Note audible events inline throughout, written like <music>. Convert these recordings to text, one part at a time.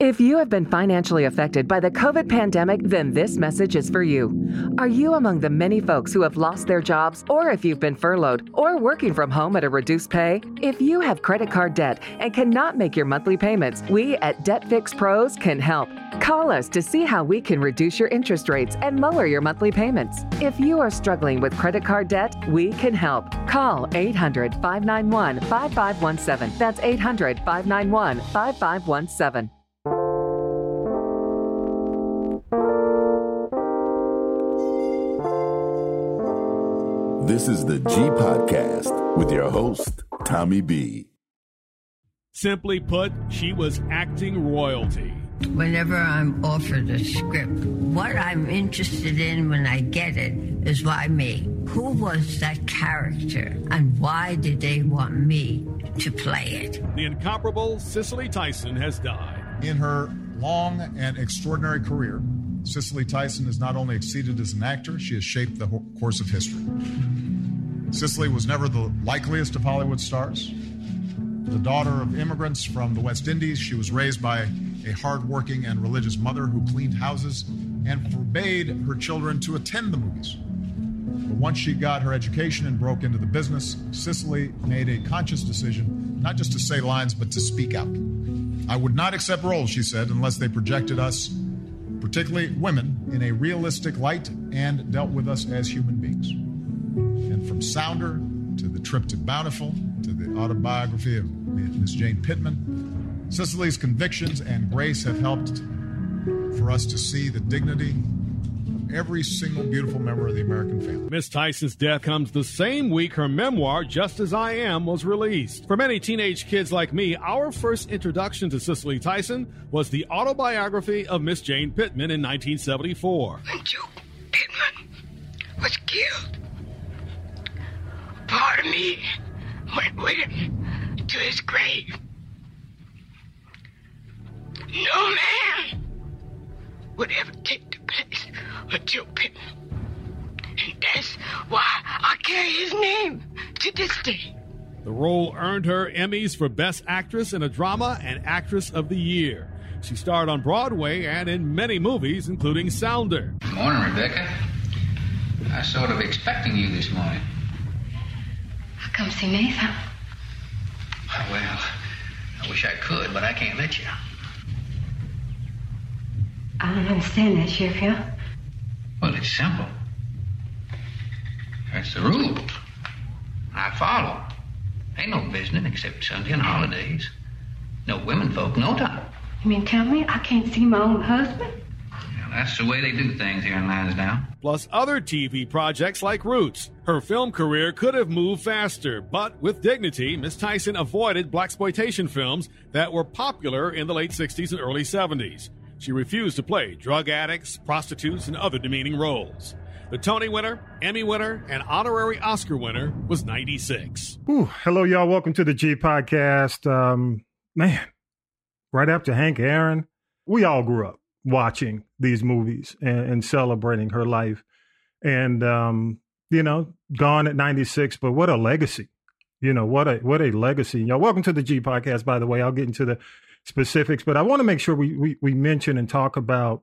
If you have been financially affected by the COVID pandemic, then this message is for you. Are you among the many folks who have lost their jobs, or if you've been furloughed, or working from home at a reduced pay? If you have credit card debt and cannot make your monthly payments, we at Debt Fix Pros can help. Call us to see how we can reduce your interest rates and lower your monthly payments. If you are struggling with credit card debt, we can help. Call 800 591 5517. That's 800 591 5517. This is the G Podcast with your host, Tommy B. Simply put, she was acting royalty. Whenever I'm offered a script, what I'm interested in when I get it is why me? Who was that character and why did they want me to play it? The incomparable Cicely Tyson has died. In her long and extraordinary career, Cicely Tyson has not only exceeded as an actor, she has shaped the course of history. Cicely was never the likeliest of Hollywood stars. The daughter of immigrants from the West Indies, she was raised by a hardworking and religious mother who cleaned houses and forbade her children to attend the movies. But once she got her education and broke into the business, Cicely made a conscious decision not just to say lines, but to speak out. I would not accept roles, she said, unless they projected us, particularly women, in a realistic light and dealt with us as human beings. And from Sounder to the trip to Bountiful to the autobiography of Miss Jane Pittman, Cicely's convictions and grace have helped for us to see the dignity every single beautiful member of the American family. Miss Tyson's death comes the same week her memoir, Just As I Am, was released. For many teenage kids like me, our first introduction to Cicely Tyson was the autobiography of Miss Jane Pittman in 1974. When Joe Pittman was killed, part of me went with him to his grave. No man would ever take the place of Joe And that's why I carry his name to this day. The role earned her Emmys for Best Actress in a Drama and Actress of the Year. She starred on Broadway and in many movies, including Sounder. Good morning, Rebecca. I was sort of expecting you this morning. I'll come see Nathan. Well, I wish I could, but I can't let you. I don't understand that, Sheriff Hill. Well, it's simple. That's the rules. I follow. Ain't no business except Sunday and holidays. No women folk, no time. You mean tell me I can't see my own husband? Well, that's the way they do things here in Lansdowne. Plus other TV projects like Roots. Her film career could have moved faster, but with dignity, Miss Tyson avoided blaxploitation films that were popular in the late 60s and early 70s. She refused to play drug addicts, prostitutes, and other demeaning roles. The Tony winner, Emmy winner, and honorary Oscar winner was 96. Ooh, hello, y'all. Welcome to the G Podcast. Um, man, right after Hank Aaron, we all grew up watching these movies and, and celebrating her life. And, um, you know, gone at 96, but what a legacy. You know, what a what a legacy. Y'all, welcome to the G Podcast, by the way. I'll get into the specifics, but I want to make sure we, we, we mention and talk about,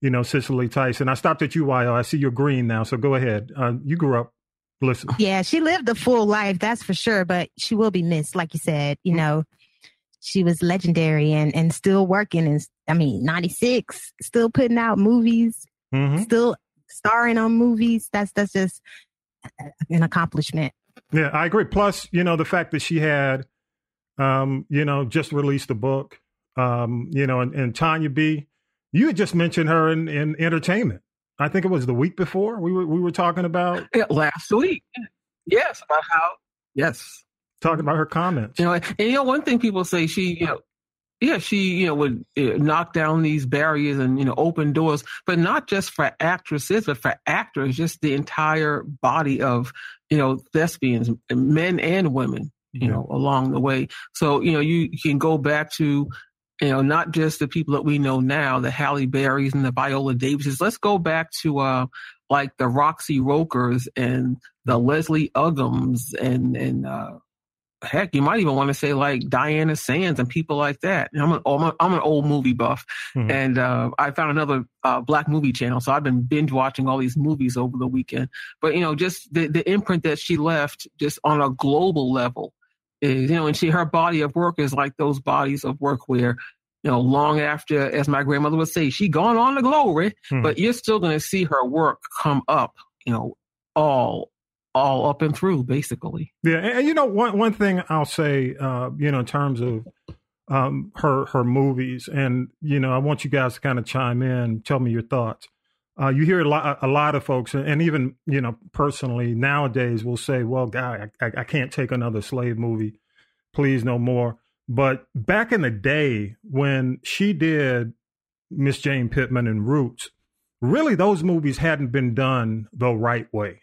you know, Cicely Tyson. I stopped at you, Yo. I see you're green now, so go ahead. Uh, you grew up listen. <laughs> Yeah, she lived a full life, that's for sure, but she will be missed, like you said. You know, she was legendary and, and still working. And I mean, 96, still putting out movies, Mhm. still starring on movies. That's, that's just an accomplishment. Yeah, I agree. Plus, you know, the fact that she had, um, you know, just released a book, um, you know, and, and Tanya B, you had just mentioned her in, in entertainment. I think it was the week before we were we were talking about <laughs> Yeah, last week. Yes, about how yes. talking about her comments. You know, and you know one thing people say she, you know, yeah, she, you know, would uh, knock down these barriers and you know open doors, but not just for actresses, but for actors, just the entire body of you know thespians, men and women, you know, along the way. So you know, you can go back to you know, not just the people that we know now, the Halle Berrys and the Viola Davises. Let's go back to uh, like the Roxie Rokers and the Leslie Uggams and and uh, heck, you might even want to say like Diana Sands and people like that. I'm an, I'm, a, I'm an old movie buff, mm-hmm. and uh, I found another uh, black movie channel, so I've been binge watching all these movies over the weekend. But you know, just the the imprint that she left, just on a global level, is you know, and she her body of work is like those bodies of work where you know, long after, as my grandmother would say, she gone on to glory, hmm. but you're still going to see her work come up, you know, all all up and through, basically. Yeah, and, and you know, one one thing I'll say, uh, you know, in terms of um, her her movies, and you know, I want you guys to kind of chime in, tell me your thoughts. Uh, you hear a lot, a lot of folks, and even you know, personally nowadays, will say, "Well, guy, I, I can't take another slave movie, please, no more." But back in the day when she did Miss Jane Pittman and Roots, really those movies hadn't been done the right way.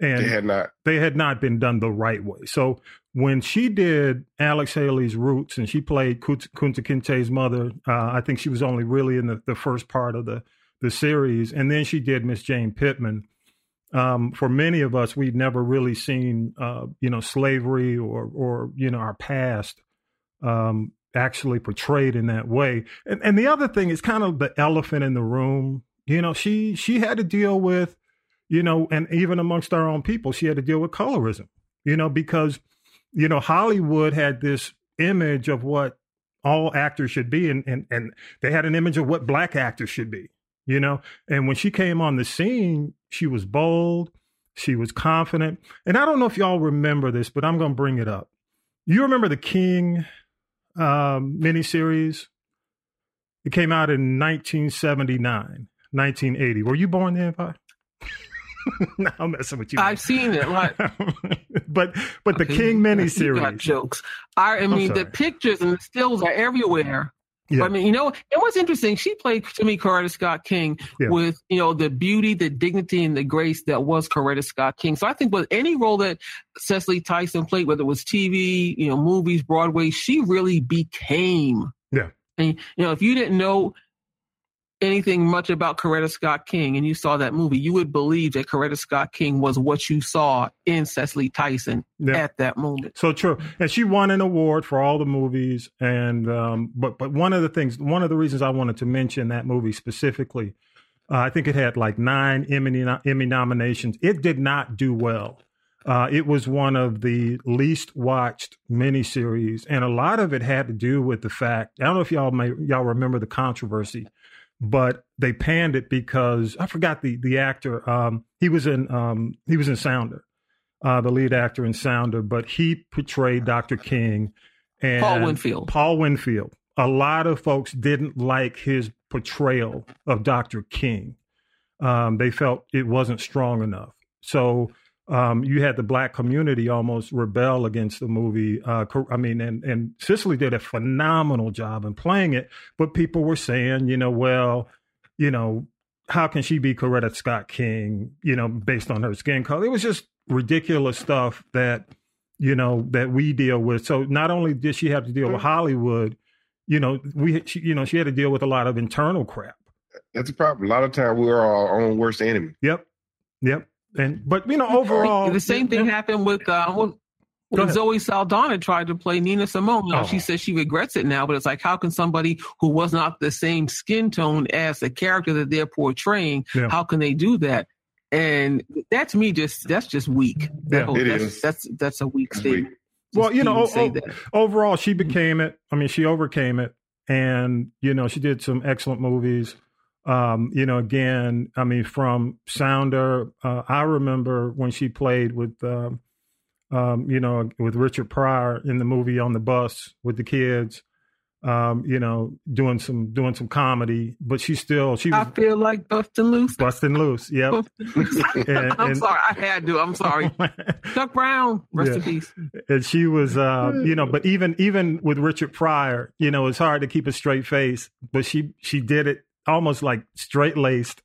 And they had not. They had not been done the right way. So when she did Alex Haley's Roots and she played Kunta Kinte's mother, uh, I think she was only really in the, the first part of the, the series. And then she did Miss Jane Pittman. Um, for many of us, we'd never really seen, uh, you know, slavery or, or, you know, our past um, actually portrayed in that way. And, and the other thing is kind of the elephant in the room. You know, she she had to deal with you know, and even amongst our own people, she had to deal with colorism, you know, because, you know, Hollywood had this image of what all actors should be, and, and, and they had an image of what black actors should be, you know. And when she came on the scene, she was bold, she was confident. And I don't know if y'all remember this, but I'm going to bring it up. You remember the King um, miniseries? It came out in 1979, 1980. Were you born then, Vi? <laughs> no, I'm messing with you. I've seen it, right? <laughs> but but okay. the King miniseries got jokes. I, I mean, the pictures and the stills are everywhere. Yeah. I mean, you know, and what's interesting. She played to me Coretta Scott King yeah. with, you know, the beauty, the dignity, and the grace that was Coretta Scott King. So I think with any role that Cicely Tyson played, whether it was TV, you know, movies, Broadway, she really became. Yeah. And, you know, if you didn't know anything much about Coretta Scott King and you saw that movie, you would believe that Coretta Scott King was what you saw in Cicely Tyson yeah. at that moment. So true. And she won an award for all the movies. And, um, but, but one of the things, one of the reasons I wanted to mention that movie specifically, uh, I think it had like nine Emmy, Emmy nominations. It did not do well. Uh, it was one of the least watched miniseries, and a lot of it had to do with the fact I don't know if y'all may y'all remember the controversy but they panned it because I forgot the the actor. Um, he was in um, he was in Sounder, uh, the lead actor in Sounder, but he portrayed Dr. King and Paul Winfield. Paul Winfield. A lot of folks didn't like his portrayal of Dr. King. Um, they felt it wasn't strong enough. So um, you had the black community almost rebel against the movie. Uh, I mean, and, and Cicely did a phenomenal job in playing it, but people were saying, you know, well, you know, how can she be Coretta Scott King, you know, based on her skin color? It was just ridiculous stuff that, you know, that we deal with. So not only did she have to deal with mm-hmm. Hollywood, you know, we, she, you know, she had to deal with a lot of internal crap. That's a problem. A lot of time we are our own worst enemy. Yep. Yep. And but you know, overall, the same thing happened with uh, when Zoe Saldana tried to play Nina Simone. You oh. She says she regrets it now, but it's like, how can somebody who was not the same skin tone as the character that they're portraying, yeah. how can they do that? And that to me, just that's just weak. That yeah, whole, it that's, is. that's that's a weak statement. Well, you know, o- overall, she became it. I mean, she overcame it, and you know, she did some excellent movies. Um, you know, again, I mean, from Sounder, uh, I remember when she played with, um, um, you know, with Richard Pryor in the movie on the bus with the kids. Um, you know, doing some doing some comedy, but she still she. Was, I feel like busting loose. Busting loose, yep. <laughs> <laughs> and, I'm sorry, I had to. I'm sorry. <laughs> Chuck Brown, rest yeah. in peace. And she was, uh, you know, but even even with Richard Pryor, you know, it's hard to keep a straight face, but she she did it almost like straight laced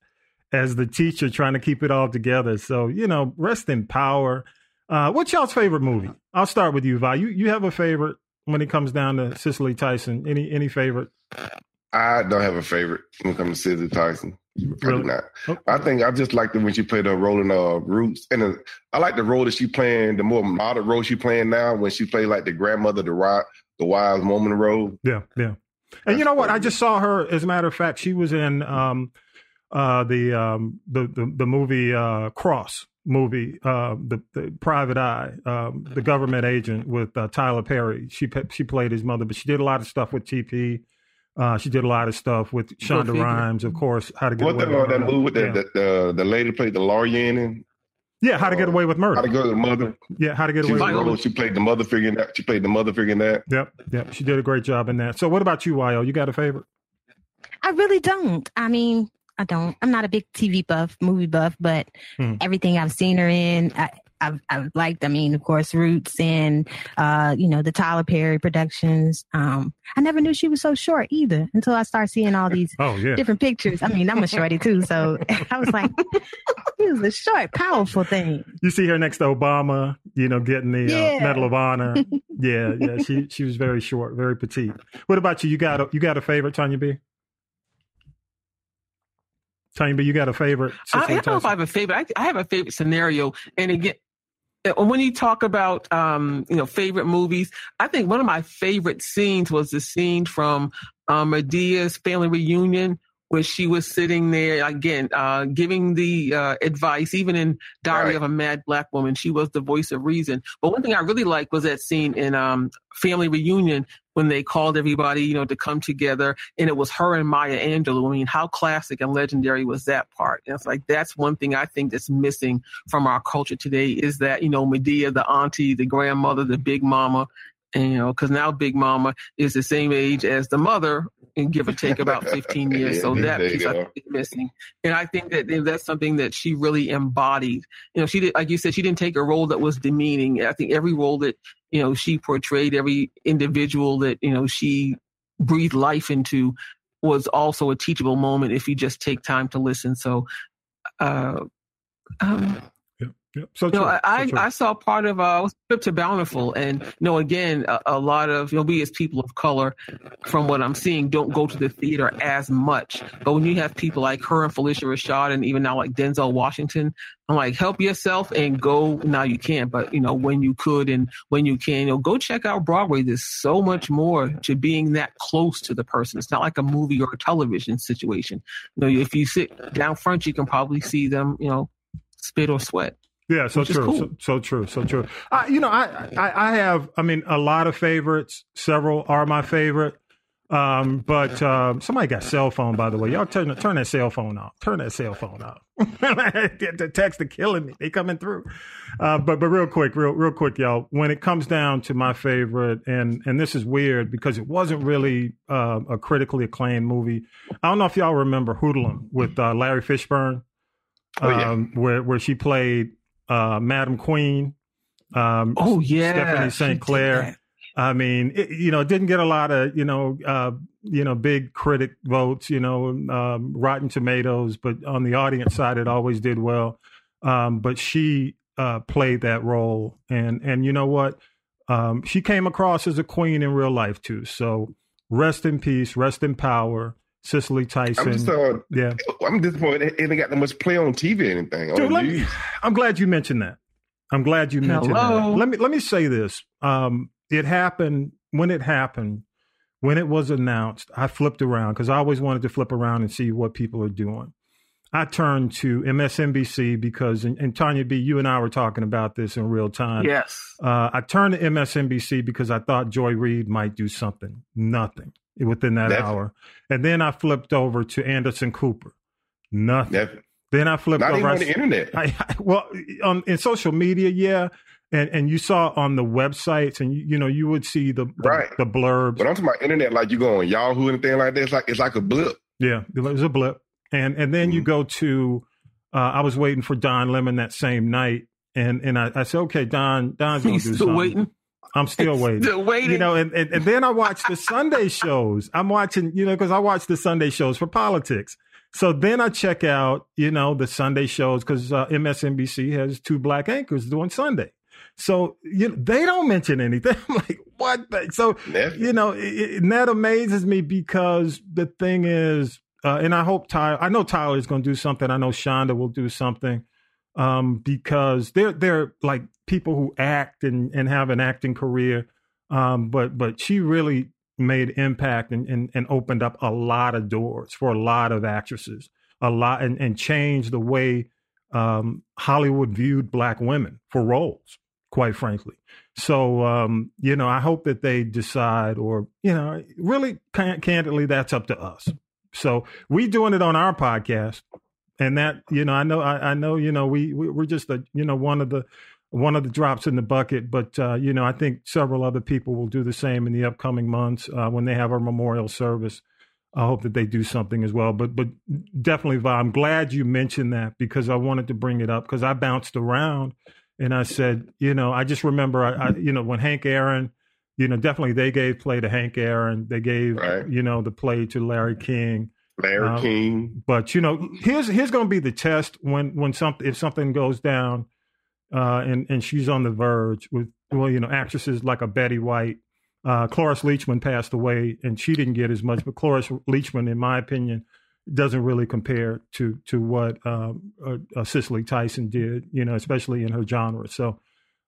as the teacher trying to keep it all together. So, you know, rest in power. Uh, what's y'all's favorite movie? I'll start with you, Vi. You you have a favorite when it comes down to Cicely Tyson? Any any favorite? I don't have a favorite when it comes to Cicely Tyson. I do not. I think I just like the when she played the role in uh, Roots, and uh, I like the role that she playing, the more modern role she playing now when she played like the grandmother, the ri- the wise woman role. Yeah, yeah. And you know what? I just saw her. As a matter of fact, she was in um, uh, the, um, the the the movie uh, Cross movie, uh, the, the Private Eye, um, the government agent with uh, Tyler Perry. She she played his mother, but she did a lot of stuff with TP. Uh, she did a lot of stuff with Shonda. Rhimes, of course. How to get What away with uh, that movie with the, yeah. the, the the lady played the lawyer in? Yeah, how to get away with murder. How to go to the mother? yeah, how to get She, away with murder. she played the mother figure in that. She played the mother figure in that. Yep, yep. She did a great job in that. So, what about you, Yo? You got a favorite? I really don't. I mean, I don't. I'm not a big TV buff, movie buff, but Hmm. everything I've seen her in, I, I've, I've liked. I mean, of course, Roots and uh, you know the Tyler Perry productions. Um, I never knew she was so short either until I started seeing all these Oh yeah. different pictures. I mean, I'm a shorty too, so <laughs> I was like, <laughs> she was a short, powerful thing. You see her next to Obama, you know, getting the Yeah. uh, Medal of Honor. <laughs> yeah, yeah. She she was very short, very petite. What about you? You got a you got a favorite, Tanya B? Tanya B, you got a favorite? I, I don't know if I have a favorite. I, I have a favorite scenario. And again, uh, when you talk about um, you know favorite movies, I think one of my favorite scenes was the scene from um, Madea's family reunion where she was sitting there again, uh, giving the uh, advice. Even in Diary Right. of a Mad Black Woman, she was the voice of reason. But one thing I really liked was that scene in um, Family Reunion when they called everybody, you know, to come together, and it was her and Maya Angelou. I mean, how classic and legendary was that part? And it's like that's one thing I think that's missing from our culture today is that you know Madea, the auntie, the grandmother, the big mama, you know, because now Big Mama is the same age as the mother, and give or take about 15 <laughs> years. So Yeah, that piece I think is missing. And I think that that's something that she really embodied. You know, she did, like you said, she didn't take a role that was demeaning. I think every role that, you know, she portrayed, every individual that, you know, she breathed life into was also a teachable moment if you just take time to listen. So, uh, um, Yep. So you know. I, I, So true. I saw part of uh, Trip to Bountiful, and you know, again, a, a lot of you know, we as people of color, from what I'm seeing, don't go to the theater as much. But when you have people like her and Phylicia Rashad, and even now like Denzel Washington, I'm like, help yourself and go. Now you can't, but you know, when you could and when you can, you know, go check out Broadway. There's so much more to being that close to the person. It's not like a movie or a television situation. You know, if you sit down front, you can probably see them. You know, spit or sweat. Yeah, so true, cool. so, so true, so true. I, you know, I, I I have, I mean, a lot of favorites. Several are my favorite. Um, but um, somebody got cell phone, by the way. Y'all turn turn that cell phone off. Turn that cell phone off. <laughs> the text are killing me. They coming through. Uh, but but real quick, real real quick, y'all. When it comes down to my favorite, and and this is weird because it wasn't really uh, a critically acclaimed movie. I don't know if y'all remember Hoodlum with uh, Larry Fishburne, Oh, yeah. um, where where she played uh, Madam Queen. Um, Oh yeah, Stephanie St. Clair. I mean, it, you know, it didn't get a lot of you know, uh, you know, big critic votes. You know, um, Rotten Tomatoes, but on the audience side, it always did well. Um, but she uh, played that role, and and you know what, um, she came across as a queen in real life too. So rest in peace, rest in power, Cicely Tyson. I'm just uh, yeah, I'm disappointed it ain't got that much play on TV or anything. Dude, let me- I'm glad you mentioned that. I'm glad you mentioned Hello? that. Let me let me say this. Um, it happened when it happened, when it was announced. I flipped around because I always wanted to flip around and see what people are doing. I turned to MSNBC because, and, and Tanya B, you and I were talking about this in real time. Yes. Uh, I turned to MSNBC because I thought Joy Reid might do something. Nothing within that Nothing. hour. And then I flipped over to Anderson Cooper. Nothing. Nothing. Then I flipped Not over. even I on the internet. I, I- well, on in social media, yeah, and and you saw on the websites, and you, you know you would see the the, Right. the blurbs. But I'm talking about internet, like you go on Yahoo and anything like that. It's like it's like a blip. Yeah, it was a blip, and and then you Mm-hmm. go to. Uh, I was waiting for Don Lemon that same night, and and I, I said, okay, Don, Don's gonna He's do still something. waiting. I'm still waiting. Waiting. You know, and, and, and then I watch the Sunday shows. I'm watching, you know, because I watch the Sunday shows for politics. So then I check out, you know, the Sunday shows because uh, MSNBC has two black anchors doing Sunday. So you know, they don't mention anything. <laughs> I'm like, what? The? So Nothing. you know, it, it, and that amazes me because the thing is, uh, and I hope Tyler. I know Tyler is going to do something. I know Shonda will do something um, because they're they're like people who act and, and have an acting career. Um, but but she really made impact and, and, and opened up a lot of doors for a lot of actresses, a lot and, and changed the way um, Hollywood viewed black women for roles, quite frankly. So, um, you know, I hope that they decide or, you know, really candidly, that's up to us. So we doing it on our podcast and that, you know, I know, I, I know, you know, we, we, we're just a, you know, one of the, one of the drops in the bucket, but uh, you know, I think several other people will do the same in the upcoming months uh, when they have our memorial service. I hope that they do something as well. But but definitely, Vi, I'm glad you mentioned that because I wanted to bring it up because I bounced around and I said, you know, I just remember, I, I you know, when Hank Aaron, you know, definitely they gave play to Hank Aaron, they gave right. you know the play to Larry King. Larry um, King. But you know, here's here's going to be the test when when something if something goes down uh, and and she's on the verge with well, you know, actresses like a Betty White. Uh, Cloris Leachman passed away, and she didn't get as much. But Cloris Leachman, in my opinion, doesn't really compare to to what um, uh, uh, Cicely Tyson did. You know, especially in her genre. So,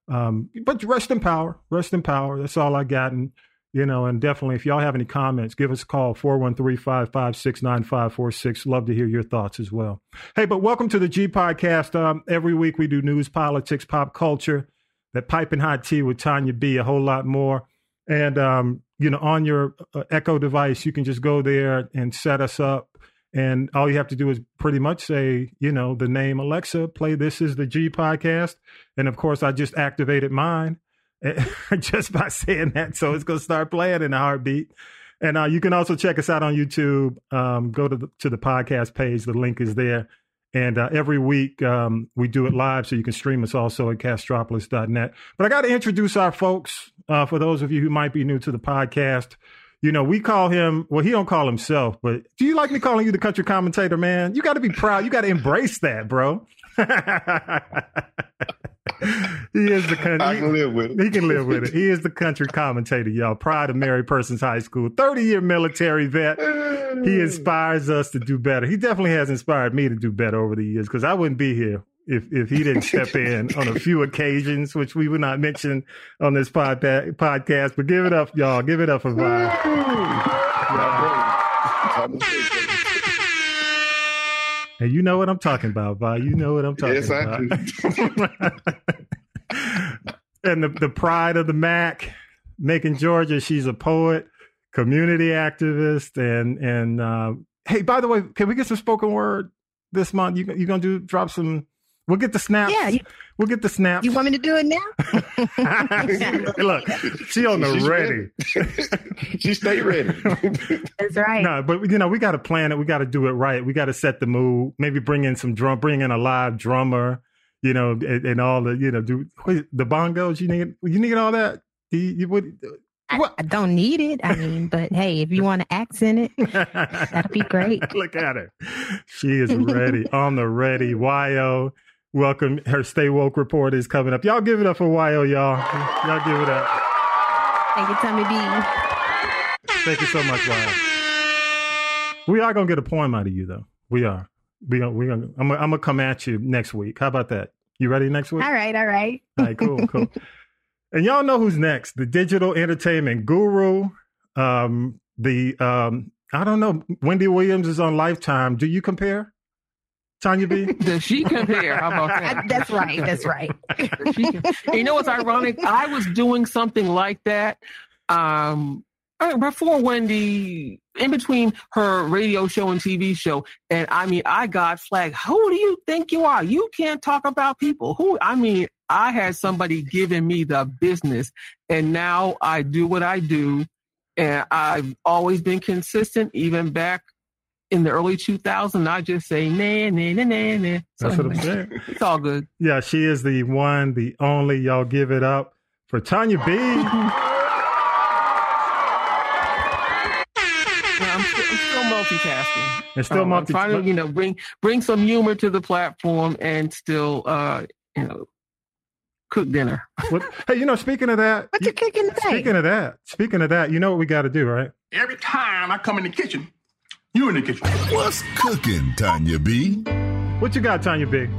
um, but rest in power, rest in power. That's all I got. And you know, and definitely if y'all have any comments, give us a call, 413-556-9546. Love to hear your thoughts as well. Hey, but welcome to the G Podcast. Um, every week we do news, politics, pop culture, that piping hot tea with Tanya B, a whole lot more. And, um, you know, on your uh, Echo device, you can just go there and set us up. And all you have to do is pretty much say, you know, the name Alexa, play This is the G Podcast. And of course, I just activated mine <laughs> just by saying that. So it's going to start playing in a heartbeat. And uh, you can also check us out on YouTube. Um, go to the, to the podcast page. The link is there. And uh, every week um, we do it live, so you can stream us also at castropolis.net. But I got to introduce our folks uh, for those of you who might be new to the podcast. You know, we call him, well, he don't call himself, but do you like me calling you the country commentator, man? You got to be proud. You got to embrace that, bro. <laughs> he is the country. I can live with it. He can live with it. He is the country commentator, y'all. Pride of Mary Persons High School, 30 year military vet. He inspires us to do better. He definitely has inspired me to do better over the years because I wouldn't be here if if he didn't step in on a few occasions, which we would not mention on this pod- podcast. But give it up, y'all. Give it up for Vi. And you know what I'm talking about, Vi. You know what I'm talking about. yes, <laughs> about. and the, the pride of the Mac, Macon Georgia. She's a poet, community activist, and and uh, hey, by the way, can we get some spoken word this month? You you gonna do drop some We'll get the snaps. Yeah, you, we'll get the snaps. You want me to do it now? <laughs> Look, she on the She's ready. ready. <laughs> she stay ready. <laughs> That's right. No, but you know we got to plan it. We got to do it right. We got to set the mood. Maybe bring in some drum. Bring in a live drummer. You know, and, and all the you know do the bongos. You need you need all that. You, you would. I, I, don't need it. I mean, but hey, if you want to accent it, that'd be great. Look at her. She is ready on the ready. Yo welcome. Her Stay Woke report is coming up. Y'all give it up for YO, y'all. Y'all give it up. Thank you, Tommy B. Thank you so much, YO. We are gonna get a poem out of you, though. We are. We gonna. We gonna. I'm. Gonna, I'm gonna come at you next week. How about that? You ready next week? All right. All right. All right. Cool. <laughs> Cool. and y'all know who's next? The digital entertainment guru. Um. The. Um. I don't know. Wendy Williams is on Lifetime. Do you compare? Tanya B? <laughs> Does she compare? How about that? <laughs> That's right. That's right. you know what's ironic? I was doing something like that um, uh, before Wendy, in between her radio show and TV show. And I mean, I got flagged. Who do you think you are? You can't talk about people. Who? I mean, I had somebody giving me the business, and now I do what I do. And I've always been consistent, even back in the early 2000s, I just say nah, nah, nah, nah, nah. So That's what I'm saying. <laughs> It's all good. Yeah, she is the one, the only. Y'all give it up for Tanya B. <laughs> I'm, I'm, still multitasking. And still um, multitasking. Trying to, you know, bring bring some humor to the platform and still, uh, you know, cook dinner. <laughs> what, hey, you know, speaking of that, what you cooking today? Speaking of that, speaking of that, you know what we got to do, right? Every time I come in the kitchen, You in the kitchen. What's cooking, Tanya B? What you got, Tanya B?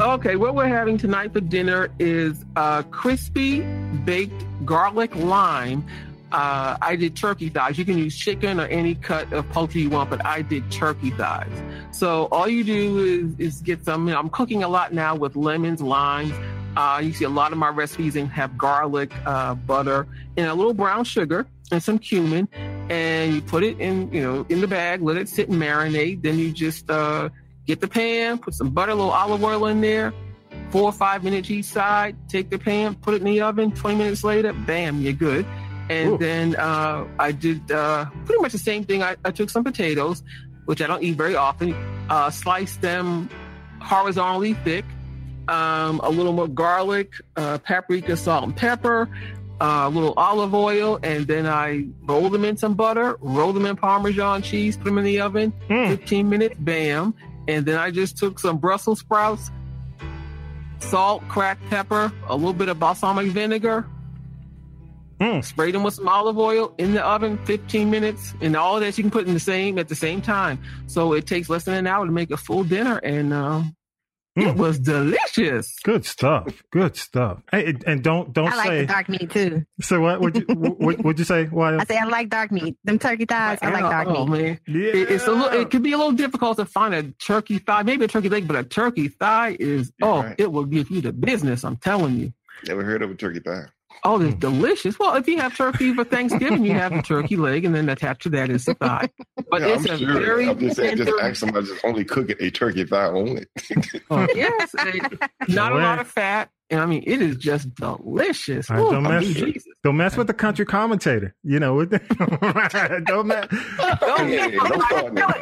Okay, what we're having tonight for dinner is uh, crispy baked garlic lime. Uh, I did turkey thighs. You can use chicken or any cut of poultry you want, but I did turkey thighs. So all you do is, is get some. You know, I'm cooking a lot now with lemons, limes. Uh, you see a lot of my recipes and have garlic, uh, butter, and a little brown sugar and some cumin, and you put it in, you know, in the bag. Let it sit and marinate. Then you just uh, get the pan, put some butter, a little olive oil in there, four or five minutes each side. Take the pan, put it in the oven. Twenty minutes later, bam, you're good. And Ooh. then uh, I did uh, pretty much the same thing. I, I took some potatoes, which I don't eat very often, uh, sliced them horizontally thick, um, a little more garlic, uh, paprika, salt, and pepper, uh, a little olive oil, and then I roll them in some butter, roll them in Parmesan cheese, put them in the oven, 15 minutes, bam. And then I just took some Brussels sprouts, salt, cracked pepper, a little bit of balsamic vinegar, sprayed them with some olive oil in the oven, 15 minutes, and all of that you can put in the same at the same time. So it takes less than an hour to make a full dinner, and uh, it mm. was delicious. Good stuff. Good stuff. Hey, and don't don't I like say. the dark meat too. So what? Would you what, would you say? Why? I say I like dark meat. Them turkey thighs, I like dark oh, meat. man. It, it's a little, it could be a little difficult to find a turkey thigh, maybe a turkey leg, but a turkey thigh is, oh, right. it will give you the business. I'm telling you. Never heard of a turkey thigh. Oh, it's hmm. delicious. Well, if you have turkey for Thanksgiving, you have a turkey leg, and then attached to that is the thigh. But Yeah, it's I'm a sure. very I'm just saying, just tender- ask somebody just only cook it a turkey thigh only. Oh, <laughs> yes, not a lot of fat, and I mean it is just delicious. All right, Ooh, don't I mess. mean, Jesus. Don't mess with the country commentator. You know. with <laughs> the- don't mess. Hey, don't start now.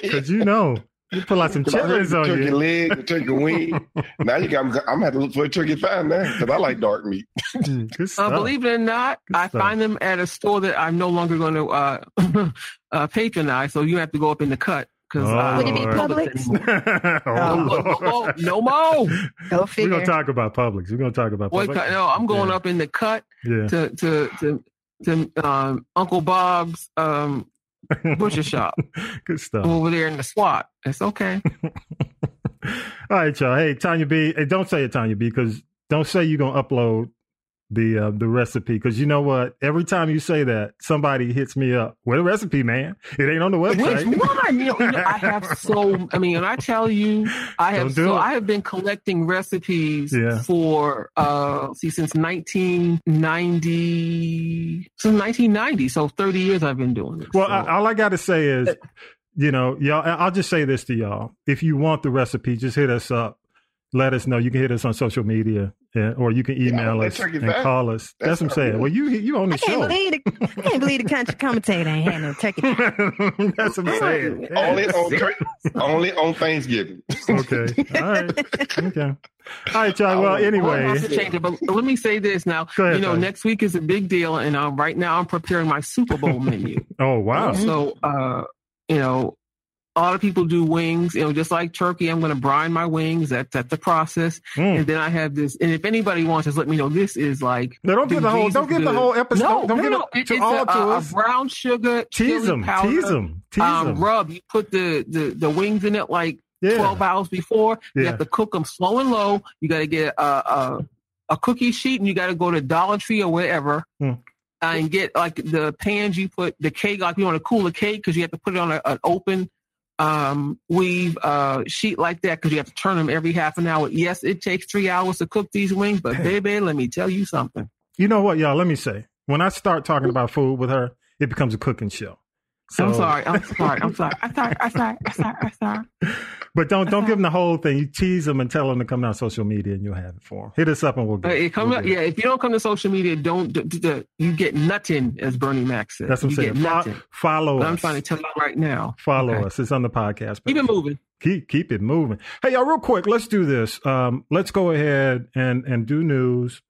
Because <laughs> you know, you pull out some Cause I heard chitlins the on turkey you. leg, the turkey wing. <laughs> now you got. I'm, I'm gonna have to look for a turkey thigh now because I like dark meat. Good Uh, believe it or not, I stuff. find them at a store that I'm no longer going to uh, <laughs> uh, patronize. So you have to go up in the cut because Oh, uh, Would it be Publix <laughs> oh, anymore. no, no, no more. Go We're gonna talk about Publix. We're gonna talk about Boy, Publix. cut- no, I'm going Yeah. up in the cut Yeah. to to to, to um, Uncle Bob's um, butcher shop <laughs> Good stuff. over there in the SWAT. It's okay. <laughs> All right, y'all. Hey, Tanya B. Hey, don't say it, Tanya B. Because don't say you're gonna upload the uh, the recipe. Because you know what? Every time you say that, somebody hits me up. Where the recipe, man? It ain't on the website. Which one? You know, you know, I have <laughs> so. I mean, and I tell you, I have Don't so. it. I have been collecting recipes Yeah. for uh, see since 1990. Since 1990, so 30 years I've been doing this. Well, I, all I got to say is, you know, y'all. I'll just say this to y'all: if you want the recipe, just hit us up. Let us know. You can hit us on social media, uh, or you can email that us and thigh. call us. That's, That's what I'm saying. not Well, you you on the I can't show. believe the, I can't believe the country commentator ain't had no turkey. <laughs> That's what I'm saying. only on only on Thanksgiving. Okay. <laughs> All right. Okay. All right, y'all. Well, Well, anyway. change it, but let me say this now. Ahead, you know, Tony. next week is a big deal, and uh, right now I'm preparing my Super Bowl menu. Oh wow. So, uh, you know, a lot of people do wings, you know, just like turkey. I'm going to brine my wings. That's that's the process. Mm. And then I have this. And if anybody wants, just let me know. This is like No, don't give the whole- don't give the whole episode- No, don't no, give no. it to it's all a, to a, us. A brown sugar Tease chili 'em, powder, tease 'em, tease um. Rub. You put the, the the wings in it like Yeah. 12 hours before. You have to cook them slow and low. You got to get a, a a cookie sheet, and you got to go to Dollar Tree or wherever Hmm. and get like the pans you put the cake like you want to cool the cake because you have to put it on a, an open um weave uh sheet like that because you have to turn them every half an hour yes it takes three hours to cook these wings but baby let me tell you something You know what, y'all? Let me say. When I start talking about food with her, it becomes a cooking show. i'm So- sorry i'm sorry i'm sorry i'm sorry i'm sorry i'm sorry i'm sorry <laughs> But don't don't give them the whole thing. You tease them and tell them to come down social media, and you'll have it for them. Hit us up and we'll Uh, get it it. come We'll get it. yeah if you don't come to social media don't d- d- you get nothing as bernie mac said That's what I'm you saying. get Fo- nothing follow but us. i'm trying to tell you right now Follow Okay. us. It's on the podcast. keep it moving Keep keep it moving. Hey, y'all, real quick, let's do this. Um, let's go ahead and and do news,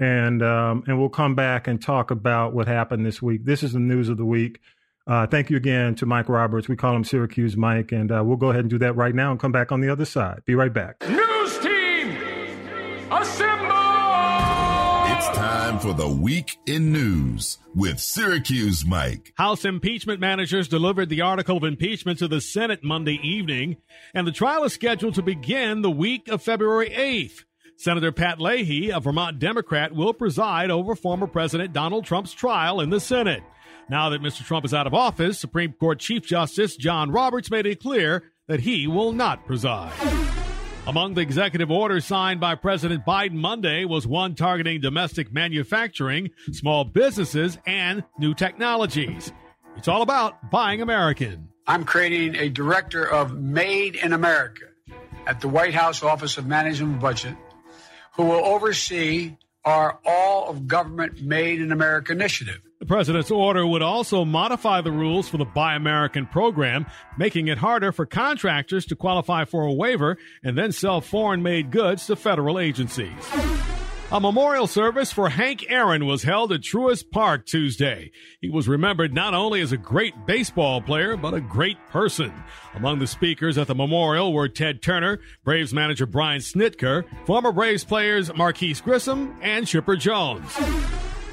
and um, and we'll come back and talk about what happened this week. This is the news of the week. Uh, thank you again to Mike Roberts. We call him Syracuse Mike, and uh, we'll go ahead and do that right now and come back on the other side. Be right back. News team, assemble! It's time for the week in news with Syracuse Mike. House impeachment managers delivered the article of impeachment to the Senate Monday evening, and the trial is scheduled to begin the week of February 8th. Senator Pat Leahy, a Vermont Democrat, will preside over former President Donald Trump's trial in the Senate. Now that Mr. Trump is out of office, Supreme Court Chief Justice John Roberts made it clear that he will not preside. Among the executive orders signed by President Biden Monday was one targeting domestic manufacturing, small businesses, and new technologies. It's all about buying American. I'm creating a director of Made in America at the White House Office of Management and Budget who will oversee our All of Government Made in America initiative. The president's order would also modify the rules for the Buy American program, making it harder for contractors to qualify for a waiver and then sell foreign made goods to federal agencies. A memorial service for Hank Aaron was held at Truist Park Tuesday. He was remembered not only as a great baseball player, but a great person. Among the speakers at the memorial were Ted Turner, Braves manager Brian Snitker, former Braves players Marquis Grissom, and Chipper Jones.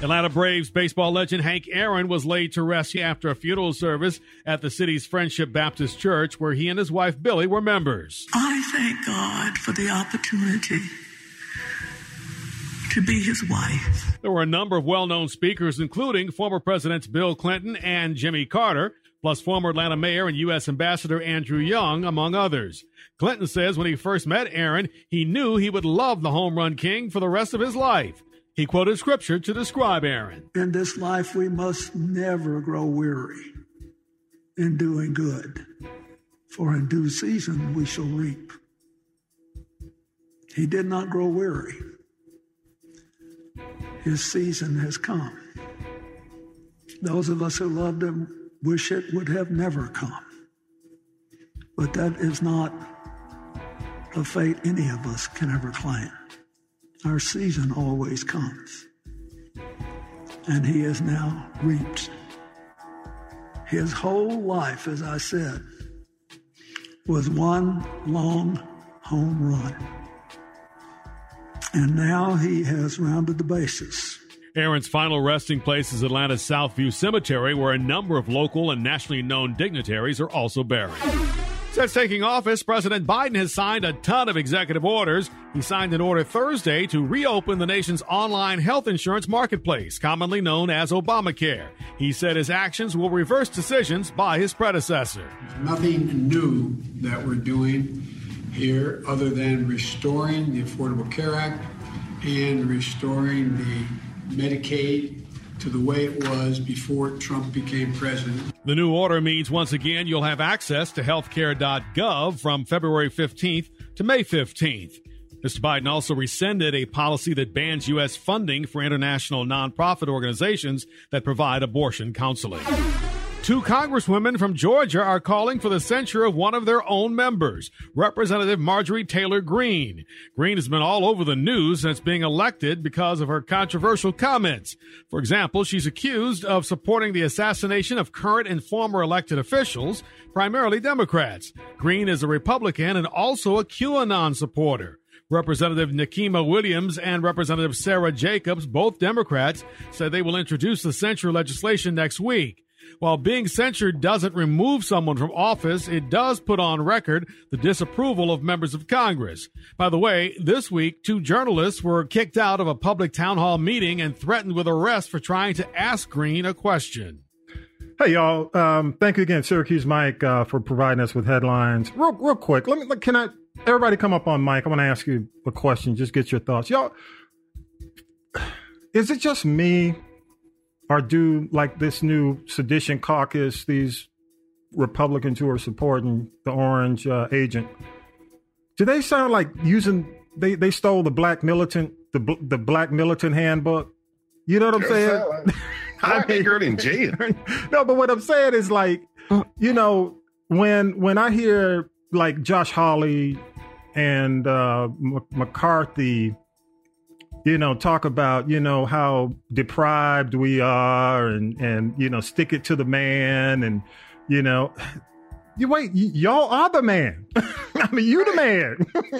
Atlanta Braves baseball legend Hank Aaron was laid to rest after a funeral service at the city's Friendship Baptist Church, where he and his wife Billye were members. I thank God for the opportunity to be his wife. There were a number of well known speakers, including former Presidents Bill Clinton and Jimmy Carter, plus former Atlanta Mayor and U.S. Ambassador Andrew Young, among others. Clinton says when he first met Aaron, he knew he would love the home run king for the rest of his life. He quoted scripture to describe Aaron. In this life, we must never grow weary in doing good, for in due season we shall reap. He did not grow weary. His season has come. Those of us who loved him wish it would have never come. But that is not a fate any of us can ever claim. Our season always comes. And he has now reaped. His whole life, as I said, was one long home run. And now he has rounded the bases. Aaron's final resting place is Atlanta's Southview Cemetery, where a number of local and nationally known dignitaries are also buried. Since taking office, President Biden has signed a ton of executive orders. He signed an order Thursday to reopen the nation's online health insurance marketplace, commonly known as Obamacare. He said his actions will reverse decisions by his predecessor. Nothing new that we're doing here other than restoring the Affordable Care Act and restoring the Medicaid to the way it was before Trump became president. The new order means once again you'll have access to healthcare.gov from February 15th to May 15th. Mr. Biden also rescinded a policy that bans U.S. funding for international nonprofit organizations that provide abortion counseling. Two congresswomen from Georgia are calling for the censure of one of their own members, Representative Marjorie Taylor Greene. Greene has been all over the news since being elected because of her controversial comments. For example, she's accused of supporting the assassination of current and former elected officials, primarily Democrats. Greene is a Republican and also a QAnon supporter. Representative Nikema Williams and Representative Sara Jacobs, both Democrats, said they will introduce the censure legislation next week. While being censured doesn't remove someone from office, it does put on record the disapproval of members of Congress. By the way, this week, two journalists were kicked out of a public town hall meeting and threatened with arrest for trying to ask Greene a question. Hey y'all! Um, thank you again, Syracuse Mike, uh, for providing us with headlines. Real, real quick. Let me. Can I? Everybody, come up on Mike. I want to ask you a question. Just get your thoughts, y'all. Is it just me? Or do like this new sedition caucus, these Republicans who are supporting the orange uh, agent, do they sound like using they they stole the black militant the the black militant handbook? You know what I'm saying? Like, <laughs> I mean, girl in jail. <laughs> no, but what I'm saying is like, you know, when when I hear like Josh Hawley and uh, M- McCarthy you know, talk about, you know, how deprived we are and, and, you know, stick it to the man and, you know, <sighs> you wait, y- y'all are the man. <laughs> I mean, you the man.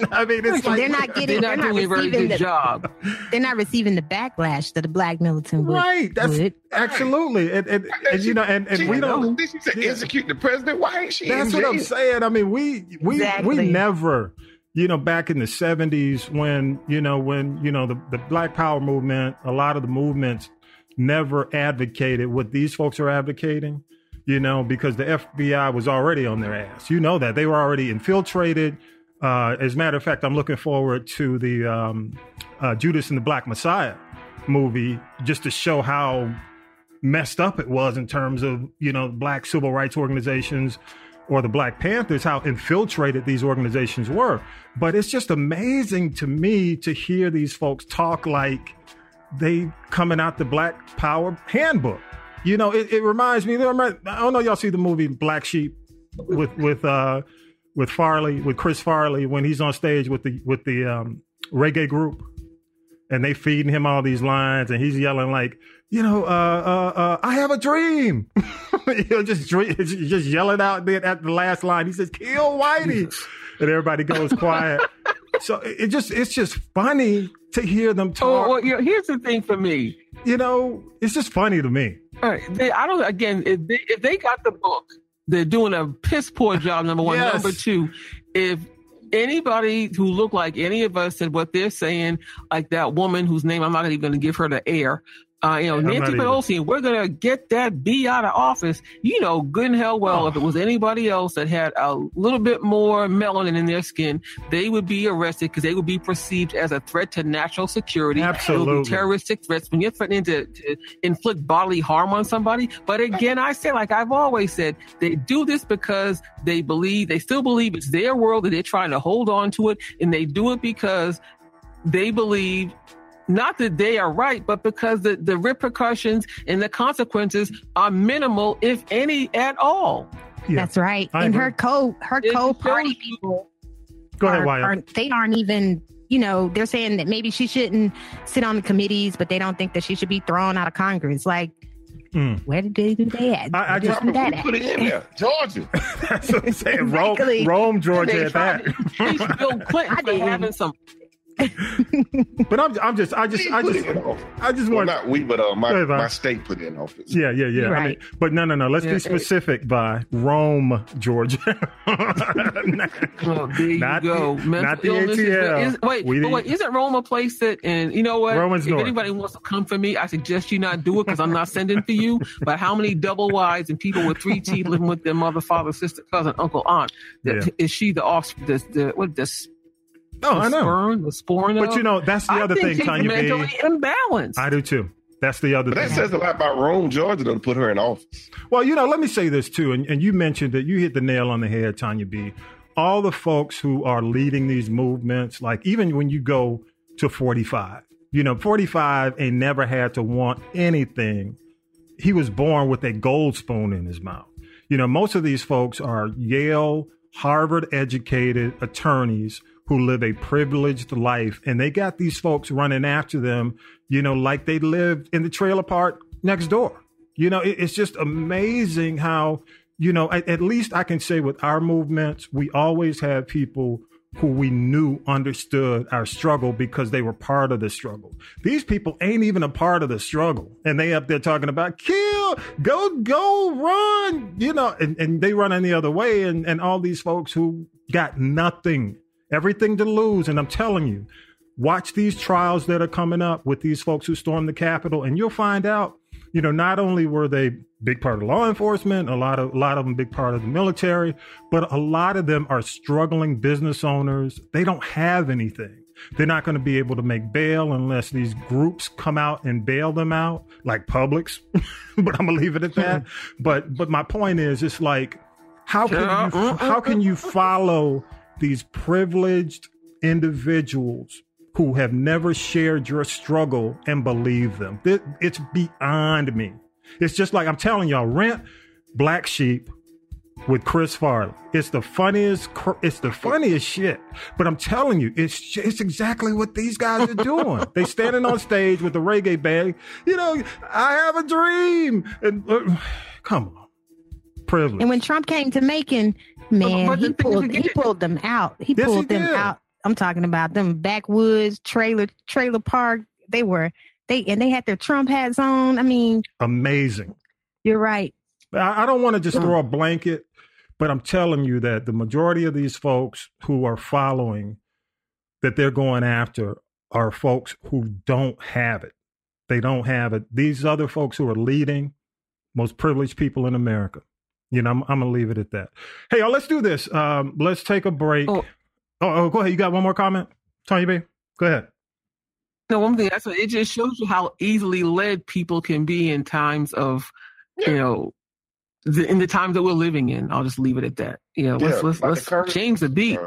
<laughs> I mean, it's like they're not getting. They're not they're doing a very receiving good the, job. They're not receiving the backlash that the black militant would. right. That's would. absolutely, and, and, and you know, and, and She- we don't. Did she say execute the president? Why ain't she? That's in what I'm saying. I mean, we we Exactly. we never, you know, back in the '70s when you know when you know the the Black Power movement, a lot of the movements never advocated what these folks are advocating. You know, because the FBI was already on their ass. You know that they were already infiltrated. Uh, as a matter of fact, I'm looking forward to the um, uh, Judas and the Black Messiah movie just to show how messed up it was in terms of you know black civil rights organizations or the Black Panthers, how infiltrated these organizations were. But it's just amazing to me to hear these folks talk like they coming out the Black Power handbook. You know, it, it reminds me. I don't know y'all see the movie Black Sheep with with uh with Farley with Chris Farley when he's on stage with the with the um, reggae group and they feeding him all these lines and he's yelling like you know uh uh, uh i have a dream <laughs> you know just dream, <laughs> just yelling out there at the last line he says kill whitey and everybody goes quiet <laughs> so it just it's just funny to hear them talk Oh, talk well, you know, here's the thing for me. you know it's just funny to me All right, they, I don't. Again, if they, if they got the book, they're doing a piss poor job. Number one. Yes. Number two, if anybody who look like any of us said what they're saying, like that woman whose name I'm not even going to give her the air. Uh, you know, I'm Nancy. Pelosi, we're gonna get that B out of office. You know, good and hell well, if it was anybody else that had a little bit more melanin in their skin, they would be arrested because they would be perceived as a threat to national security. Absolutely. terroristic threats when you're threatening to, to inflict bodily harm on somebody. But again, I say, like I've always said, they do this because they believe, they still believe it's their world and they're trying to hold on to it. And they do it because they believe not that they are right, but because the, the repercussions and the consequences are minimal, if any at all. That's right. I and agree. her co her It co shows party people Go ahead, are, Wyatt. are- they aren't even you know they're saying that maybe she shouldn't sit on the committees, but they don't think that she should be thrown out of Congress. Like, Mm. where did they do that? I, I just they do at? Put it in there, Georgia. <laughs> That's what I'm saying. Rome, Exactly. Rome, Georgia, at that. to impeach Bill Clinton for having some <laughs> But I'm, I'm just, I just, I just, it in office. I just Well, want. not we, but uh, my, Go ahead, Vi. my state put in office. Yeah, yeah, yeah. I mean, but no, no, no. Let's Yeah, be it- specific. By Rome, Georgia. <laughs> Oh, there you Not go. the- Mental not the illness is- ATL. is- wait, We but wait, isn't Rome a place that? And you know what? Rome is if north. anybody wants to come for me, I suggest you not do it because I'm not sending for you. But how many double wives and people with three teeth living with their mother, father, sister, cousin, uncle, aunt? That- Yeah. Is she the offspring? The, the what? The, s- No, the I know. Sperm, the sporn. But you know, that's the I other think thing, she's Tanya B. mentally imbalanced. I do too. That's the other But that says a lot about Rome, Georgia, to put her in office. Well, you know, let me say this too, and, and you mentioned that you hit the nail on the head, Tanya B. All the folks who are leading these movements, like even when you go to 45, you know, 45 ain't never had to want anything. He was born with a gold spoon in his mouth. You know, most of these folks are Yale, Harvard educated attorneys who live a privileged life, and they got these folks running after them, you know, like they lived in the trailer park next door. You know, it, it's just amazing how, you know, at, at least I can say with our movements, we always had people who we knew understood our struggle because they were part of the struggle. These people ain't even a part of the struggle. And they up there talking about kill, go, go, run, you know, and, and they run any other way. And, and all these folks who got nothing, everything to lose. And I'm telling you, watch these trials that are coming up with these folks who stormed the Capitol, and you'll find out, you know, not only were they big part of law enforcement, a lot of a lot of them big part of the military, but a lot of them are struggling business owners. They don't have anything. They're not going to be able to make bail unless these groups come out and bail them out, like Publix. <laughs> but I'm gonna leave it at that. <laughs> but but my point is, it's like, how can you how can you uh-uh. follow these privileged individuals who have never shared your struggle and believe them. It's beyond me. It's just like I'm telling y'all, rent Black Sheep with Chris Farley. It's the funniest. It's the funniest shit. But I'm telling you, it's it's exactly what these guys are doing. they standing on stage with the reggae band. You know, I have a dream. And uh, <sighs> come on, privilege. And when Trump came to Macon, Man, But the he pulled he pulled them out. He Yes, he pulled them did. out. I'm talking about them backwoods trailer trailer park. They were they and they had their Trump hats on. I mean, Amazing. you're right. I, I don't want to just throw a blanket, but I'm telling you that the majority of these folks who are following that they're going after are folks who don't have it. They don't have it. These other folks who are leading, most privileged people in America. You know, I'm, I'm gonna leave it at that. Hey, y'all, let's do this. Um, let's take a break. Oh. oh, go ahead. You got one more comment, Tony B. Go ahead. No, one thing that's it just shows you how easily led people can be in times of, you know, the, in the times that we're living in. I'll just leave it at that. You know, let's Yeah, let's, like let's current- change the beat.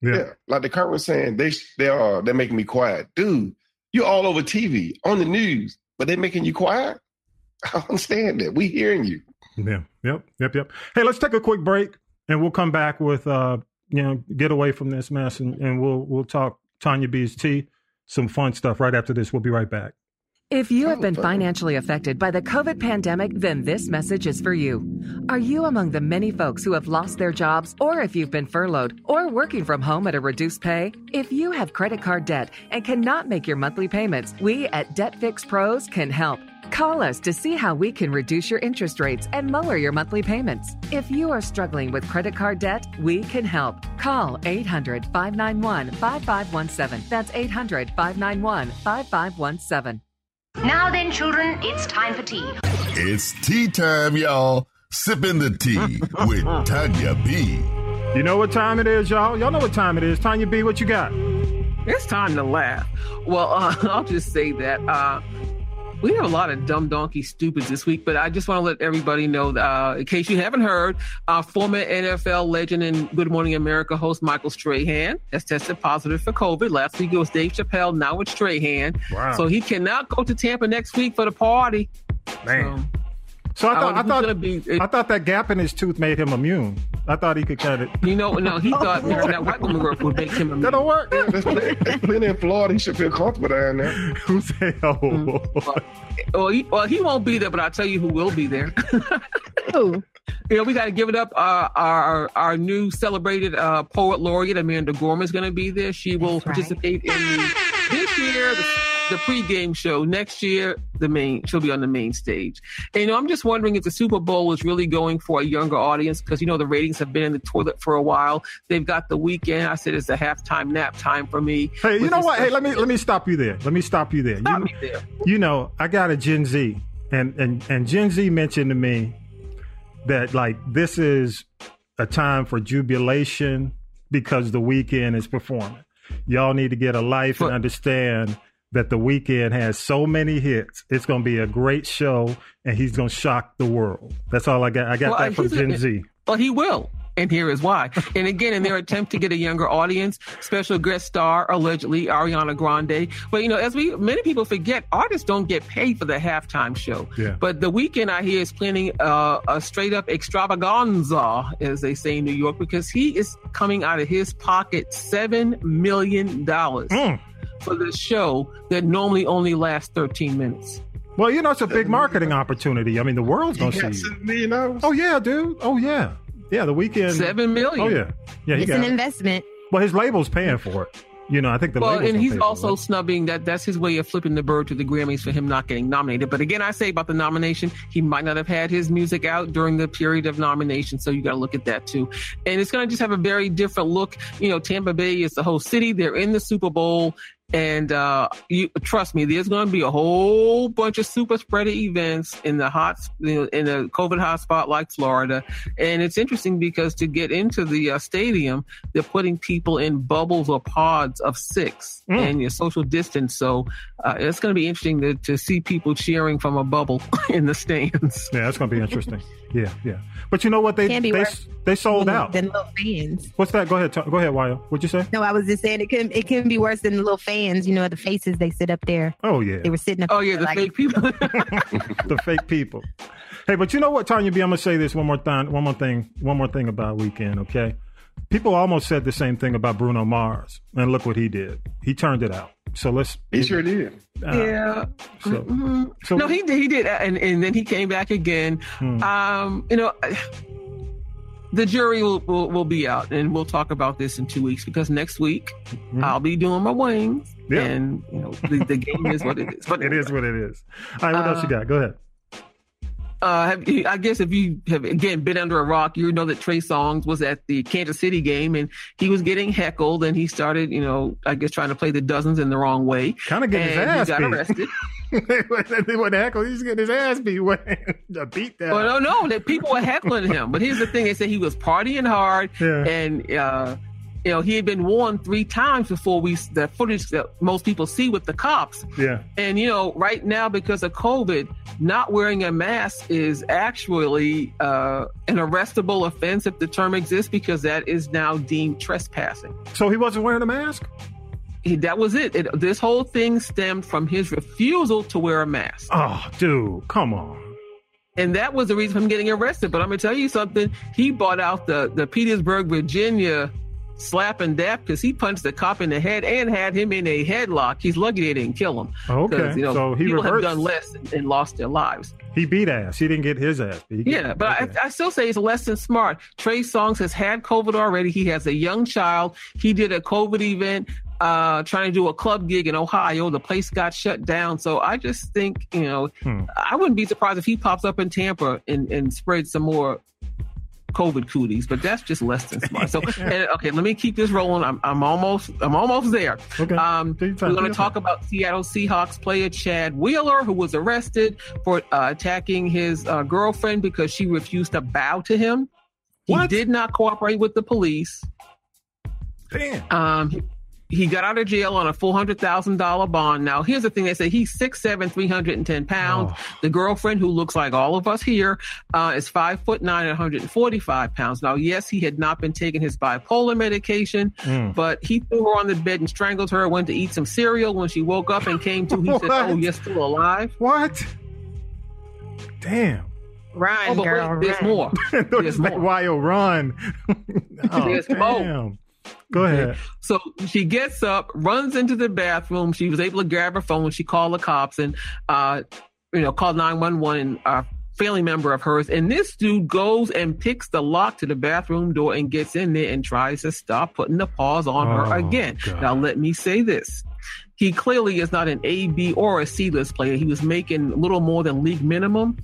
Yeah. like the current was saying, they they are they're making me quiet, dude. You're all over TV on the news, but they're making you quiet. <laughs> I understand that. We hearing you. Yeah. Yep. Yep. Yep. Hey, let's take a quick break, and we'll come back with uh, you know, get away from this mess, and, and we'll we'll talk Tanya B's tea, some fun stuff right after this. We'll be right back. If you have been financially affected by the COVID pandemic, then this message is for you. Are you among the many folks who have lost their jobs, or if you've been furloughed, or working from home at a reduced pay? If you have credit card debt and cannot make your monthly payments, we at Debt Fix Pros can help. Call us to see how we can reduce your interest rates and lower your monthly payments. If you are struggling with credit card debt, we can help. Call 800 591 5517. That's 800 591 5517. Now then, children, it's time for tea. It's tea time, y'all. Sipping the tea <laughs> with Tanya B. You know what time it is, y'all? Y'all know what time it is. Tanya B, what you got? It's time to laugh. Well, uh, <laughs> I'll just say that uh, we have a lot of dumb donkey stupids this week, but I just want to let everybody know, uh, in case you haven't heard, uh, former NFL legend and Good Morning America host Michael Strahan has tested positive for COVID. Last week it was Dave Chappelle, now it's Strahan. Wow. So he cannot go to Tampa next week for the party. Man. So I I thought I, wonder who's thought gonna be- I thought that gap in his tooth made him immune. I thought he could cut it. You know, no, he <laughs> thought that white woman girl would make him a That don't work. There's plenty, there's plenty in Florida. He should feel comfortable down there. <laughs> Who say oh? Well, he, well, he won't be there, but I'll tell you who will be there. Who? <laughs> You know, we got to give it up. Uh, our our new celebrated uh, poet laureate Amanda Gorman is going to be there. She will participate in the, this year the, the pregame show. Next year, the main she'll be on the main stage. And you know, I'm just wondering if the Super Bowl is really going for a younger audience because you know the ratings have been in the toilet for a while. They've got the Weeknd. I said it's a halftime nap time for me. Hey, you know what? Hey, let me let me stop you there. Let me stop you there. Stop you, me there. you know, I got a Gen Z, and and and Gen Z mentioned to me that like this is a time for jubilation because the Weeknd is performing. Y'all need to get a life and understand that the Weeknd has so many hits. It's going to be a great show, and he's going to shock the world. That's all I got. I got Well, that from Gen Z. Well, he will. And here is why. And again, in their attempt to get a younger audience, special guest star, allegedly, Ariana Grande. But, you know, as we, many people forget, artists don't get paid for the halftime show. Yeah. But the Weeknd, I hear, is planning uh, a straight up extravaganza, as they say in New York, because he is coming out of his pocket $7 million Mm. for the show that normally only lasts 13 minutes. Well, you know, it's a big marketing opportunity. I mean, the world's going to see you. Oh yeah, dude. Oh yeah, yeah. The Weeknd. Seven million. Oh yeah, yeah. He it's got an it. investment. Well, his label's paying for it. You know, I think the well, label's and he's also it. snubbing that. That's his way of flipping the bird to the Grammys for him not getting nominated. But again, I say about the nomination, he might not have had his music out during the period of nomination, so you got to look at that too. And it's going to just have a very different look. You know, Tampa Bay is the whole city; they're in the Super Bowl. And uh, you trust me, there's going to be a whole bunch of super spreader events in the hot, you know, in a COVID hotspot like Florida. And it's interesting because to get into the uh, stadium, they're putting people in bubbles or pods of six, Mm. and your social distance. So uh, it's going to be interesting to, to see people cheering from a bubble <laughs> in the stands. Yeah, that's going to be interesting. <laughs> yeah, yeah. But you know what? They Can't be they, worse they sold than- out. than little fans. What's that? Go ahead. T- go ahead, Wyo. What'd you say? No, I was just saying it can it can be worse than the little fans. You know, the faces they sit up there. Oh yeah, They were sitting up. Oh yeah, the like, fake people. <laughs> <laughs> the fake people. Hey, but you know what, Tanya B? I'm gonna say this one more time. One more thing. One more thing about Weeknd. Okay. People almost said the same thing about Bruno Mars, and look what he did. He turned it out. So let's. He sure did. Uh, yeah. So, Mhm. so no, he did. He did, and and then he came back again. Hmm. Um, you know, the jury will, will, will be out, and we'll talk about this in two weeks because next week mm-hmm. I'll be doing my wings, yeah. and you know the, the game is what it is. But <laughs> it is what it is. All right, what uh, else you got? Go ahead. Uh, have, I guess if you have again been under a rock, you know that Trey Songz was at the Kansas City game and he was getting heckled and he started, you know, I guess trying to play the dozens in the wrong way. Kind of getting his ass he got beat. arrested. <laughs> <laughs> they were heckle. He's getting his ass beat. a <laughs> beat down. Well, no, no, that people were heckling him. But here's the thing: they said he was partying hard yeah. and. uh you know, he had been warned three times before we the footage that most people see with the cops. Yeah. And you know, right now because of COVID, not wearing a mask is actually uh, an arrestable offense if the term exists because that is now deemed trespassing. So he wasn't wearing a mask. He, that was it. it. This whole thing stemmed from his refusal to wear a mask. Oh, dude, come on. And that was the reason for him getting arrested. But I'm gonna tell you something. He bought out the the Petersburg, Virginia slapping Dap because he punched the cop in the head and had him in a headlock. He's lucky they didn't kill him. Okay, you know, so he people reversed. have done less and, and, lost their lives. He beat ass. He didn't get his ass. yeah, but I, I, still say it's less than smart. Trey Songz has had COVID already. He has a young child. He did a COVID event. Uh, trying to do a club gig in Ohio. The place got shut down. So I just think, you know, hmm. I wouldn't be surprised if he pops up in Tampa and, and spreads some more COVID cooties, but that's just less than smart. So, <laughs> and, okay, let me keep this rolling. I'm, I'm almost, I'm almost there. Okay. Um, we're going to talk about Seattle Seahawks player Chad Wheeler, who was arrested for uh, attacking his uh, girlfriend because she refused to bow to him. He did not cooperate with the police. Damn. Um, he got out of jail on a four hundred thousand dollar bond. Now, here's the thing: they say he's six seven, three hundred and ten pounds. Oh. The girlfriend, who looks like all of us here, uh, is five foot nine, one hundred and forty five pounds. Now, yes, he had not been taking his bipolar medication, mm. but he threw her on the bed and strangled her. Went to eat some cereal. When she woke up and came to, he said, <laughs> "Oh, you're still alive." What? Damn. Run, oh, but girl, wait, there's run. more. <laughs> there's more. Why you run? <laughs> oh, there's damn. more. Go ahead. Okay. So she gets up, runs into the bathroom. She was able to grab her phone. She called the cops and, uh, you know, called 911 and a family member of hers. And this dude goes and picks the lock to the bathroom door and gets in there and tries to stop putting the paws on oh, her again. God. Now, let me say this. He clearly is not an A, B, or a C list player. He was making a little more than league minimum.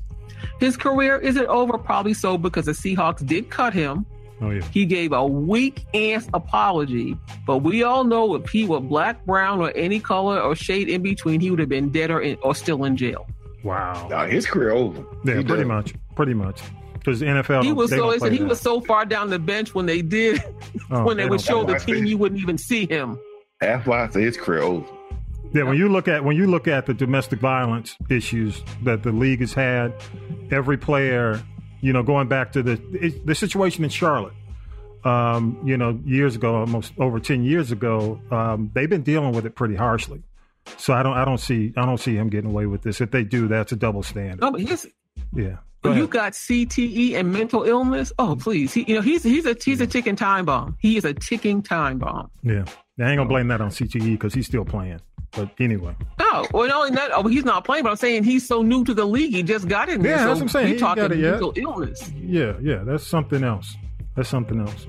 His career isn't over, probably so, because the Seahawks did cut him Oh, yeah. He gave a weak ass apology, but we all know if he were black, brown, or any color or shade in between, he would have been dead or, in, or still in jail. Wow. Nah, his career over. Yeah, he pretty did. much. Pretty much. Because the NFL, he was so he that. was so far down the bench when they did oh, <laughs> when they, they would show the team, you wouldn't even see him. That's why I say his career over. Yeah, when you look at when you look at the domestic violence issues that the league has had, every player, you know, going back to the the situation in Charlotte, um, you know, years ago, almost over ten years ago, um, they've been dealing with it pretty harshly. So I don't, I don't see, I don't see him getting away with this. If they do, that's a double standard. No, but he's, yeah. Go you got CTE and mental illness. Oh, please, he, you know, he's he's a he's a ticking time bomb. He is a ticking time bomb. Yeah, I ain't gonna blame that on CTE because he's still playing. But anyway. Oh, well, not only that, oh, he's not playing, but I'm saying he's so new to the league. He just got in there. Yeah, so that's what I'm saying. He talking mental illness. Yeah, yeah, that's something else. That's something else.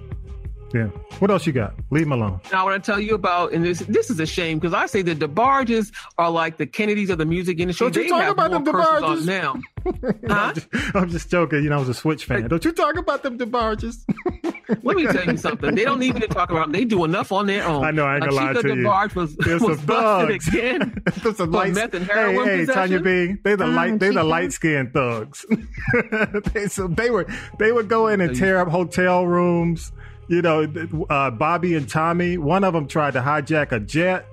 Yeah. What else you got? Leave him alone. Now, I want to tell you about, and this this is a shame because I say the DeBarges are like the Kennedys of the music industry. Don't you they talk have about more them DeBarges? <laughs> on them. huh? I'm, just, I'm, just, joking. You know, I was a Switch fan. Don't you talk about them DeBarges? <laughs> Let me tell you something. They don't need me to talk about them. They do enough on their own. I know. I ain't gonna lie to DeBarge you. was, There's was busted again. <laughs> There's some light, meth and heroin hey, hey, possession. Tanya B. They the uh, light. They the light skinned thugs. they, so they were. They would go in and tear up hotel rooms you know, uh, Bobby and Tommy, one of them tried to hijack a jet.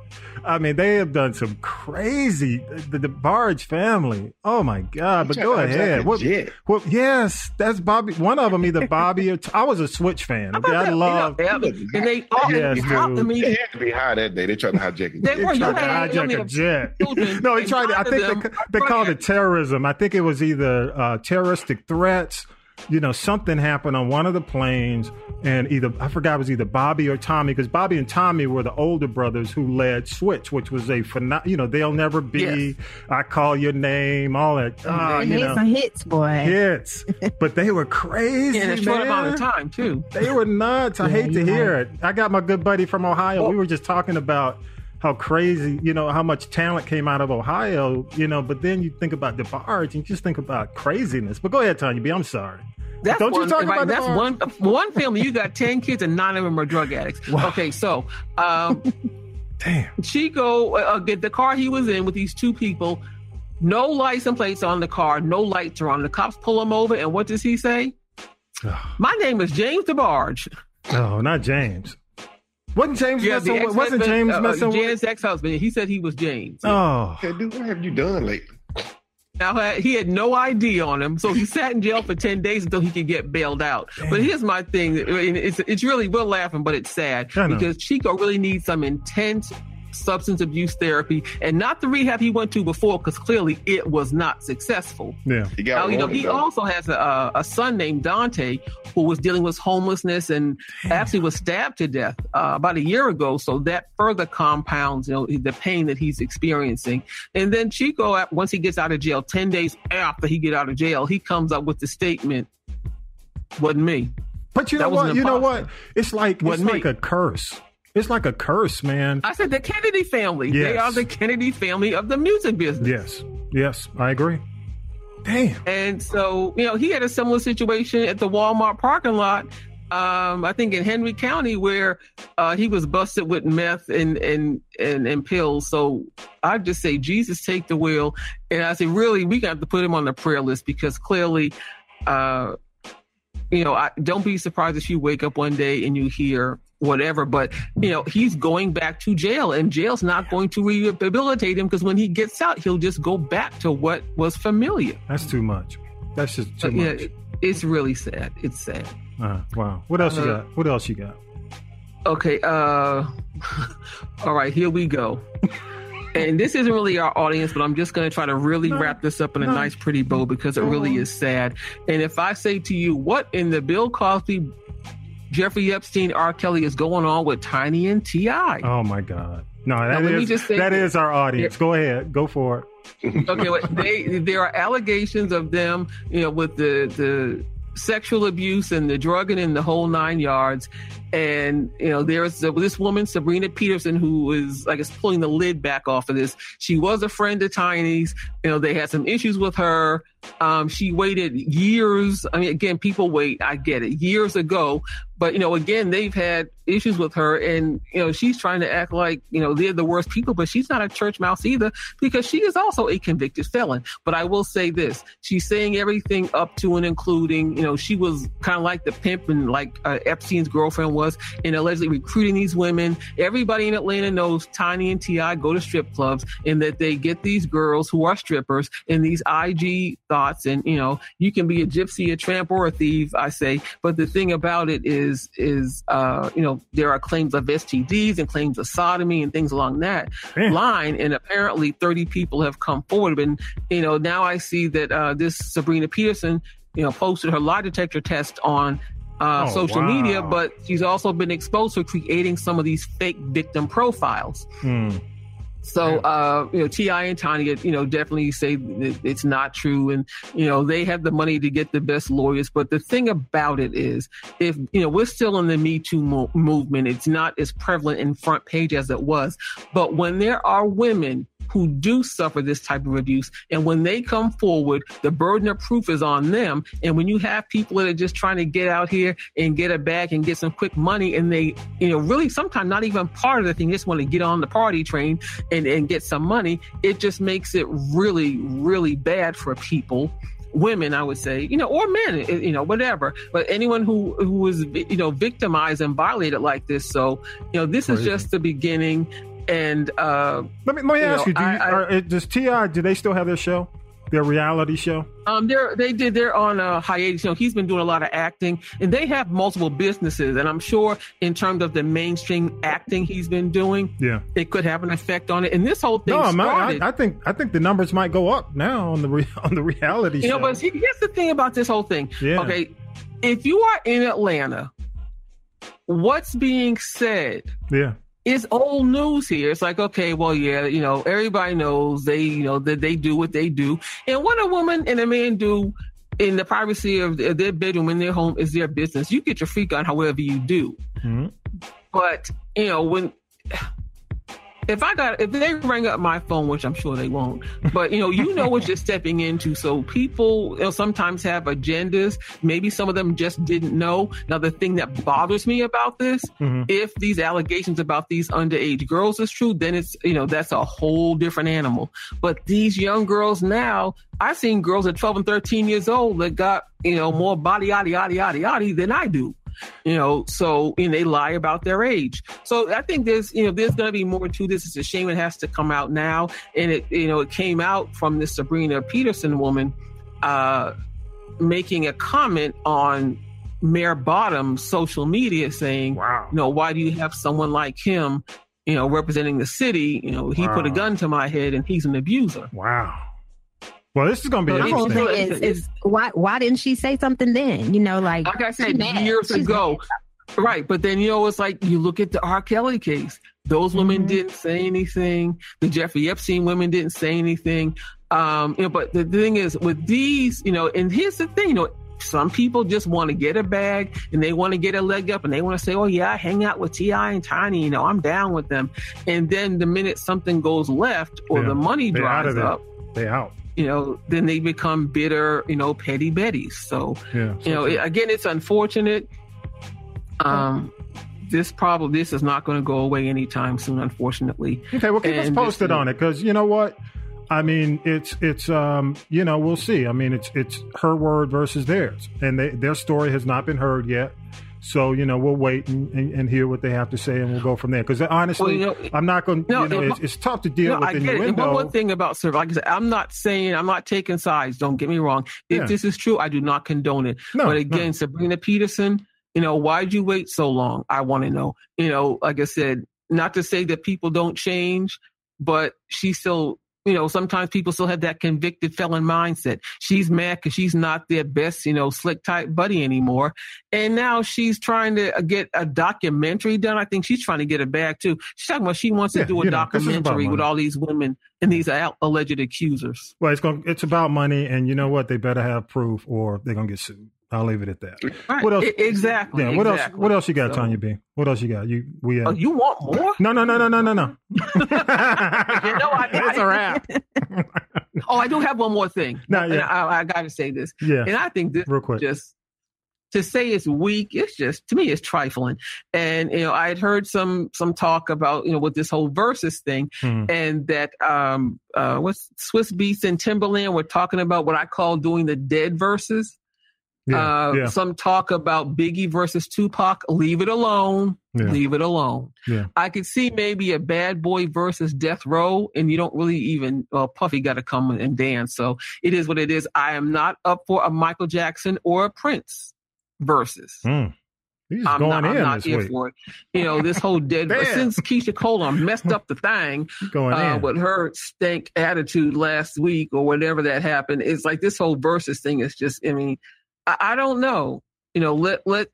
I mean, they have done some crazy. The, the Barge family. Oh my God! But go ahead. What, what, yes, that's Bobby. One of them, either Bobby or I was a Switch fan. Okay, I love. and they all yes, dude. They had to be high that day. They tried to hijack. A they, they were, tried to hijack a jet. no, he tried. To, I think they, they called it terrorism. I think it was either uh, terroristic threats you know, something happened on one of the planes, and either I forgot it was either Bobby or Tommy, because Bobby and Tommy were the older brothers who led Switch, which was a phenomenal. You know, they'll never be. Yes. I call your name, all that. ah, They you hit know, some hits, boy. hits, <laughs> but they were crazy. in a short man. amount of time too. They were nuts. I Yeah, hate to you're hear right. it. I got my good buddy from Ohio. We were just talking about how crazy, you know, how much talent came out of Ohio, you know, but then you think about DeBarge and you just think about craziness. But go ahead, Tanya B. I'm sorry. That's Don't you one, talk right, about that's one one family. You got ten kids and nine of them are drug addicts. Okay, so um, Damn. Chico, uh, uh, get the car he was in with these two people. No license plates on the car. No lights are on. The cops pull him over, and what does he say? <sighs> My name is James DeBarge. Oh, not James. Wasn't James Yeah, messing the with, wasn't ex-husband, James uh, messing with? Jan's ex-husband. He said he was James. Oh, Okay, dude, what have you done lately? Now uh, he had no ID on him, so he sat in jail for ten days until he could get bailed out. But here's my thing: it's it's really we're laughing, but it's sad because Chico really needs some intense substance abuse therapy, and not the rehab he went to before, because clearly it was not successful. yeah. He Now, got you know, he though. also has a, a son named Dante who was dealing with homelessness and actually was stabbed to death uh, about a year ago. So that further compounds, you know, the pain that he's experiencing. And then Chico, once he gets out of jail, 10 days after he get out of jail, he comes up with the statement, wasn't me. But you That know what? You know what? It's like it's Wasn't me. like a curse. It's like a curse, man. I said the Kennedy family. Yes. They are the Kennedy family of the music business. Yes. Yes, I agree. Damn. And so, you know, he had a similar situation at the Walmart parking lot. Um, I think in Henry County, where uh, he was busted with meth and, and and and pills. So I just say, Jesus, take the wheel. And I say, really, we got to put him on the prayer list because clearly, uh, you know, I, don't be surprised if you wake up one day and you hear whatever. But you know, he's going back to jail, and jail's not going to rehabilitate him because when he gets out, he'll just go back to what was familiar. That's too much. That's just too Uh, yeah, much. it- it's really sad. It's sad. Uh, wow. What else you Uh, got? What else you got? Okay, uh <laughs> all right, here we go. and this isn't really our audience, but I'm just gonna try to really wrap this up in a nice pretty bow because it really is sad. And if I say to you, what in the Bill Cosby, Jeffrey Epstein, R. Kelly is going on with Tiny and T.I. Oh my God. No, that me is that this. is our audience. Go ahead. Go for it. okay, well, they there are allegations of them, you know, with the the sexual abuse and the drugging and the whole nine yards. And you know, there's this woman Sabrina Peterson who is, I guess, pulling the lid back off of this. She was a friend of Tiny's. You know, they had some issues with her. Um, she waited years. I mean, again, people wait. I get it. Years ago, but you know, again, they've had issues with her, and you know, she's trying to act like you know they're the worst people, but she's not a church mouse either because she is also a convicted felon. But I will say this: she's saying everything up to and including, you know, she was kind of like the pimp and like uh, Epstein's girlfriend was, and allegedly recruiting these women. Everybody in Atlanta knows Tiny and T.I. go to strip clubs, and that they get these girls who are strippers and these IG thoughts, and you know, you can be a gypsy, a tramp, or a thief. I say, but the thing about it is, is uh, you know, there are claims of STDs and claims of sodomy and things along that line, and apparently 30 people have come forward. And you know, now I see that uh, this Sabrina Peterson, you know, posted her lie detector test on uh, Oh, social wow. media, but she's also been exposed for creating some of these fake victim profiles. Hmm. So, uh, you know, T.I. and Tanya, you know, definitely say that it's not true, and you know they have the money to get the best lawyers. But the thing about it is, if you know, we're still in the Me Too mo- movement. It's not as prevalent in front page as it was. But when there are women who do suffer this type of abuse, and when they come forward, the burden of proof is on them. And when you have people that are just trying to get out here and get a bag and get some quick money, and they, you know, really sometimes not even part of the thing, just want to get on the party train and, and get some money, it just makes it really, really bad for people. Women, I would say, you know, or men, eh, you know, whatever. But anyone who who is, you know, victimized and violated like this. So, you know, this is just the beginning. And uh, Let me let me You ask know, you: Do you, I- are, uh, does T.I.? Do they still have their show? their reality show? Um, they're they did they're on a hiatus. You know, he's been doing a lot of acting, and they have multiple businesses. And I'm sure in terms of the mainstream acting he's been doing, Yeah. it could have an effect on it. And this whole thing No, started. I, I think I think the numbers might go up now on the re, <laughs> on the reality you know, show. but see, here's the thing about this whole thing. Yeah. Okay, if you are in Atlanta, what's being said yeah. Is old news here. It's like, okay, well, yeah, you know, everybody knows they, you know, that they do what they do. And what a woman and a man do in the privacy of their bedroom in their home is their business. You get your freak on however you do. Mhm. But, you know, when if I got if they ring up my phone, which I'm sure they won't, but you know, you know what you're stepping into. So people you know, sometimes have agendas. Maybe some of them just didn't know. Now, the thing that bothers me about this, Mm-hmm. if these allegations about these underage girls is true, then it's you know that's a whole different animal. But these young girls now, I've seen girls at 12 and 13 years old that got you know more body yada yada yada yada than I do you know so and they lie about their age. So i think there's you know there's going to be more to this. It's a shame it has to come out now. And it you know it came out from this sabrina peterson woman uh making a comment on mayor Bottoms' social media saying wow. you know why do you have someone like him you know representing the city? You know he put a gun to my head and he's an abuser. Wow well this is going to be So My whole it's- thing is, is why why didn't she say something then? You know, like like I said years She's ago. Right, but then you know it's like you look at the R. Kelly case. Those women Mm-hmm. didn't say anything. The Jeffrey Epstein women didn't say anything. Um, you know, but the thing is with these, you know, and here's the thing, you know, some people just want to get a bag and they want to get a leg up and they want to say, "Oh yeah, I hang out with T.I. and Tiny. You know, I'm down with them." And then the minute something goes left or Yeah, the money they out dries up, They out. You know, then they become bitter, you know, petty betties. So Yeah. you know, it, again, it's unfortunate. Um, this problem, this is not going to go away anytime soon, unfortunately. Okay, well, keep us And this- posted on it because you know what? I mean, it's it's um, you know, we'll see. I mean, it's it's her word versus theirs, and they, their story has not been heard yet. So you know, we'll wait and, and, and hear what they have to say, and we'll go from there. Because honestly, Well, you know, I'm not going. no, you know, it's, it's tough to deal No, with I get it. And one thing about Sir, like I said, I'm not saying I'm not taking sides. Don't get me wrong. If Yeah. this is true, I do not condone it. No, but again, Sabrina Peterson, you know, why'd you wait so long? I want to know. You know, like I said, not to say that people don't change, but she still. You know, sometimes people still have that convicted felon mindset. She's mad because she's not their best, you know, slick type buddy anymore. And now she's trying to uh, get a documentary done. I think she's trying to get a bag too. She's talking about she wants to do a you know, this is about documentary with all these women and these al- alleged accusers. well, it's going. It's about money, and you know what? They better have proof, or they're gonna get sued. I'll leave it at that. Right. What else? Exactly. Yeah. What else? What else you got, So- Tanya B? What else you got? You we. Uh, Oh, you want more? no, no, no, no, no, no, no. <laughs> you know, I, It's a wrap. <laughs> oh, I do have one more thing. And yet. I, I got to say this. Yeah. And I think this Real quick. just to say it's weak, it's just to me it's trifling. And you know, I had heard some some talk about you know with this whole versus thing, Mhm. and that um uh what's Swizz Beatz and Timbaland were talking about what I call doing the dead verses. Yeah, uh, yeah. Some talk about Biggie versus Tupac. Leave it alone. Yeah. Leave it alone. Yeah. I could see maybe a Bad Boy versus Death Row, and you don't really even. Well, Puffy got to come and dance, so it is what it is. I am not up for a Michael Jackson or a Prince versus. Mm. He's I'm going not, I'm not this here week. for it. You know, this whole <laughs> dead since Keyshia Cole messed up the thing <laughs> uh, in. with her stank attitude last week or whatever that happened. It's like this whole versus thing is just. I mean, I, I don't know. You know, let let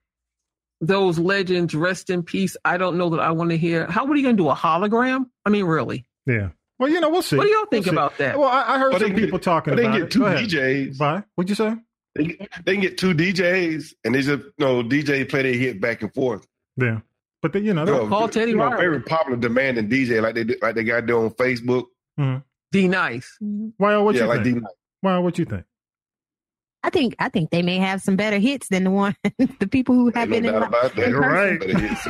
those legends rest in peace. I don't know that I want to hear. How are you going to do a hologram? I mean, really? Yeah. Well, you know, we'll see. What do y'all think We'll see. about that? Well, I, I heard But some can people get- talking but they can about get it. two Go. DJs. Bye. What'd you say? They, they can get two DJs and they just you know DJ play their hit back and forth. Yeah. But they, you know, You they're- know, you know, very popular demanding DJ like they like they got there on Facebook. Mhm. D-Nice. Well, what yeah, you like think? D Well, what you think? I think I think they may have some better hits than the one <laughs> the people who have no been in, doubt about that. in You're right. But it is,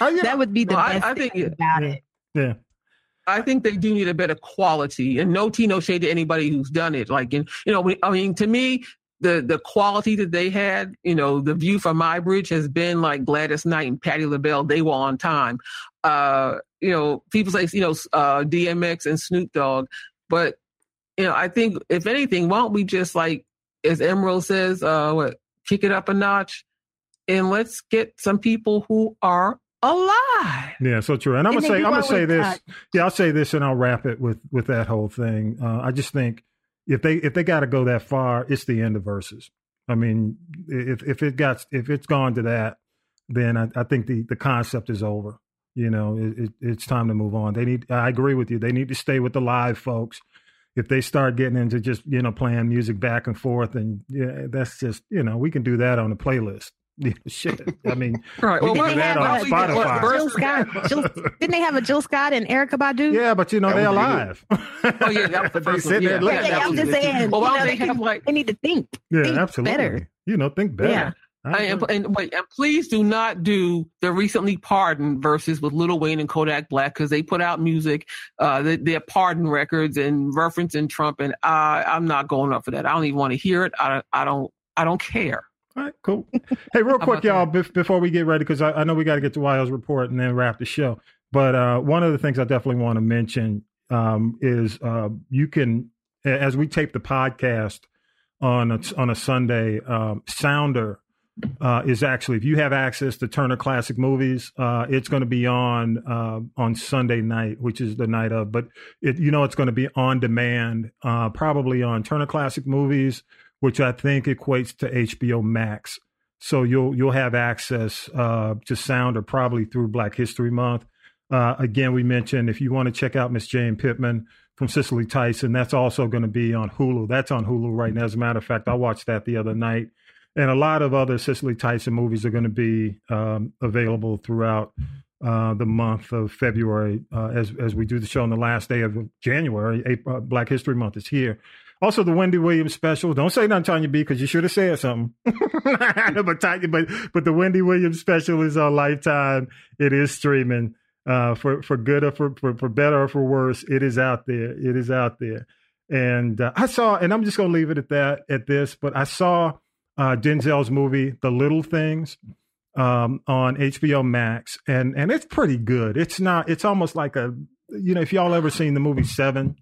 uh, That would be the Well, I- best I think thing it- about it. Yeah. I think they do need a better quality, and no tea, no shade to anybody who's done it. Like, in, you know, I mean, to me, the the quality that they had, you know, the view from my bridge has been like Gladys Knight and Patti LaBelle. They were on time. Uh, you know, people say, you know, uh, DMX and Snoop Dogg, but you know, I think if anything, why don't we just like, as Emeril says, uh, what, kick it up a notch, and let's get some people who are alive. Yeah, so true. And I'm And gonna then say, I'm gonna say this. that. Yeah, I'll say this, and I'll wrap it with with that whole thing. Uh, I just think if they if they got to go that far, it's the end of verses. I mean, if if it got if it's gone to that, then I, I think the the concept is over. You know, it, it, it's time to move on. They need. I agree with you. They need to stay with the live folks. If they start getting into just you know playing music back and forth, and yeah, that's just you know we can do that on a playlist. <laughs> Shit, I mean, <laughs> Right. we Well, can do why- that why on don't we get- what, Spotify. Jill Scott. Jill, didn't they have a Jill Scott and Erykah Badu? Yeah, but you know That they're alive. Oh yeah, that was the <laughs> They first sit one. there Yeah, yeah, at Yeah, that I'm just it. saying. Well, you know, don't they, they have can- like they need to think. Yeah, think absolutely. Better. You know, think better. Yeah. I And, and, wait, and please do not do the recently pardoned verses with Lil Wayne and Kodak Black because they put out music, uh, they, they're pardon records and referencing Trump, and I, I'm not going up for that. I don't even want to hear it. I, I don't. I don't care. All right, cool. Hey, real <laughs> quick, y'all, bef- before we get ready, because I, I know we got to get to Wiles report and then wrap the show. But uh, one of the things I definitely want to mention um, is uh, you can, as we tape the podcast on a, on a Sunday, um, Sounder uh, is actually, if you have access to Turner Classic Movies, uh, it's going to be on uh, on Sunday night, which is the night of. But it, you know, it's going to be on demand, uh, probably on Turner Classic Movies, which I think equates to HBO Max. So you'll you'll have access uh, to Sounder probably through Black History Month. Uh, again, we mentioned if you want to check out Miss Jane Pittman from Cicely Tyson, that's also going to be on Hulu. That's on Hulu right now. As a matter of fact, I watched that the other night and a lot of other Cicely Tyson movies are going to be um, available throughout uh, the month of February uh, as as we do the show on the last day of January. April, uh, Black History Month is here. Also, the Wendy Williams special. Don't say nothing, Tanya B, because you should have said something. <laughs> but Tanya, but but the Wendy Williams special is on Lifetime. It is streaming uh, for for good or for, for for better or for worse. It is out there. It is out there. And uh, I saw, and I'm just going to leave it at that at this. But I saw uh, Denzel's movie, The Little Things, um, on HBO Max, and and it's pretty good. It's not. It's almost like a, you know, if y'all ever seen the movie Seven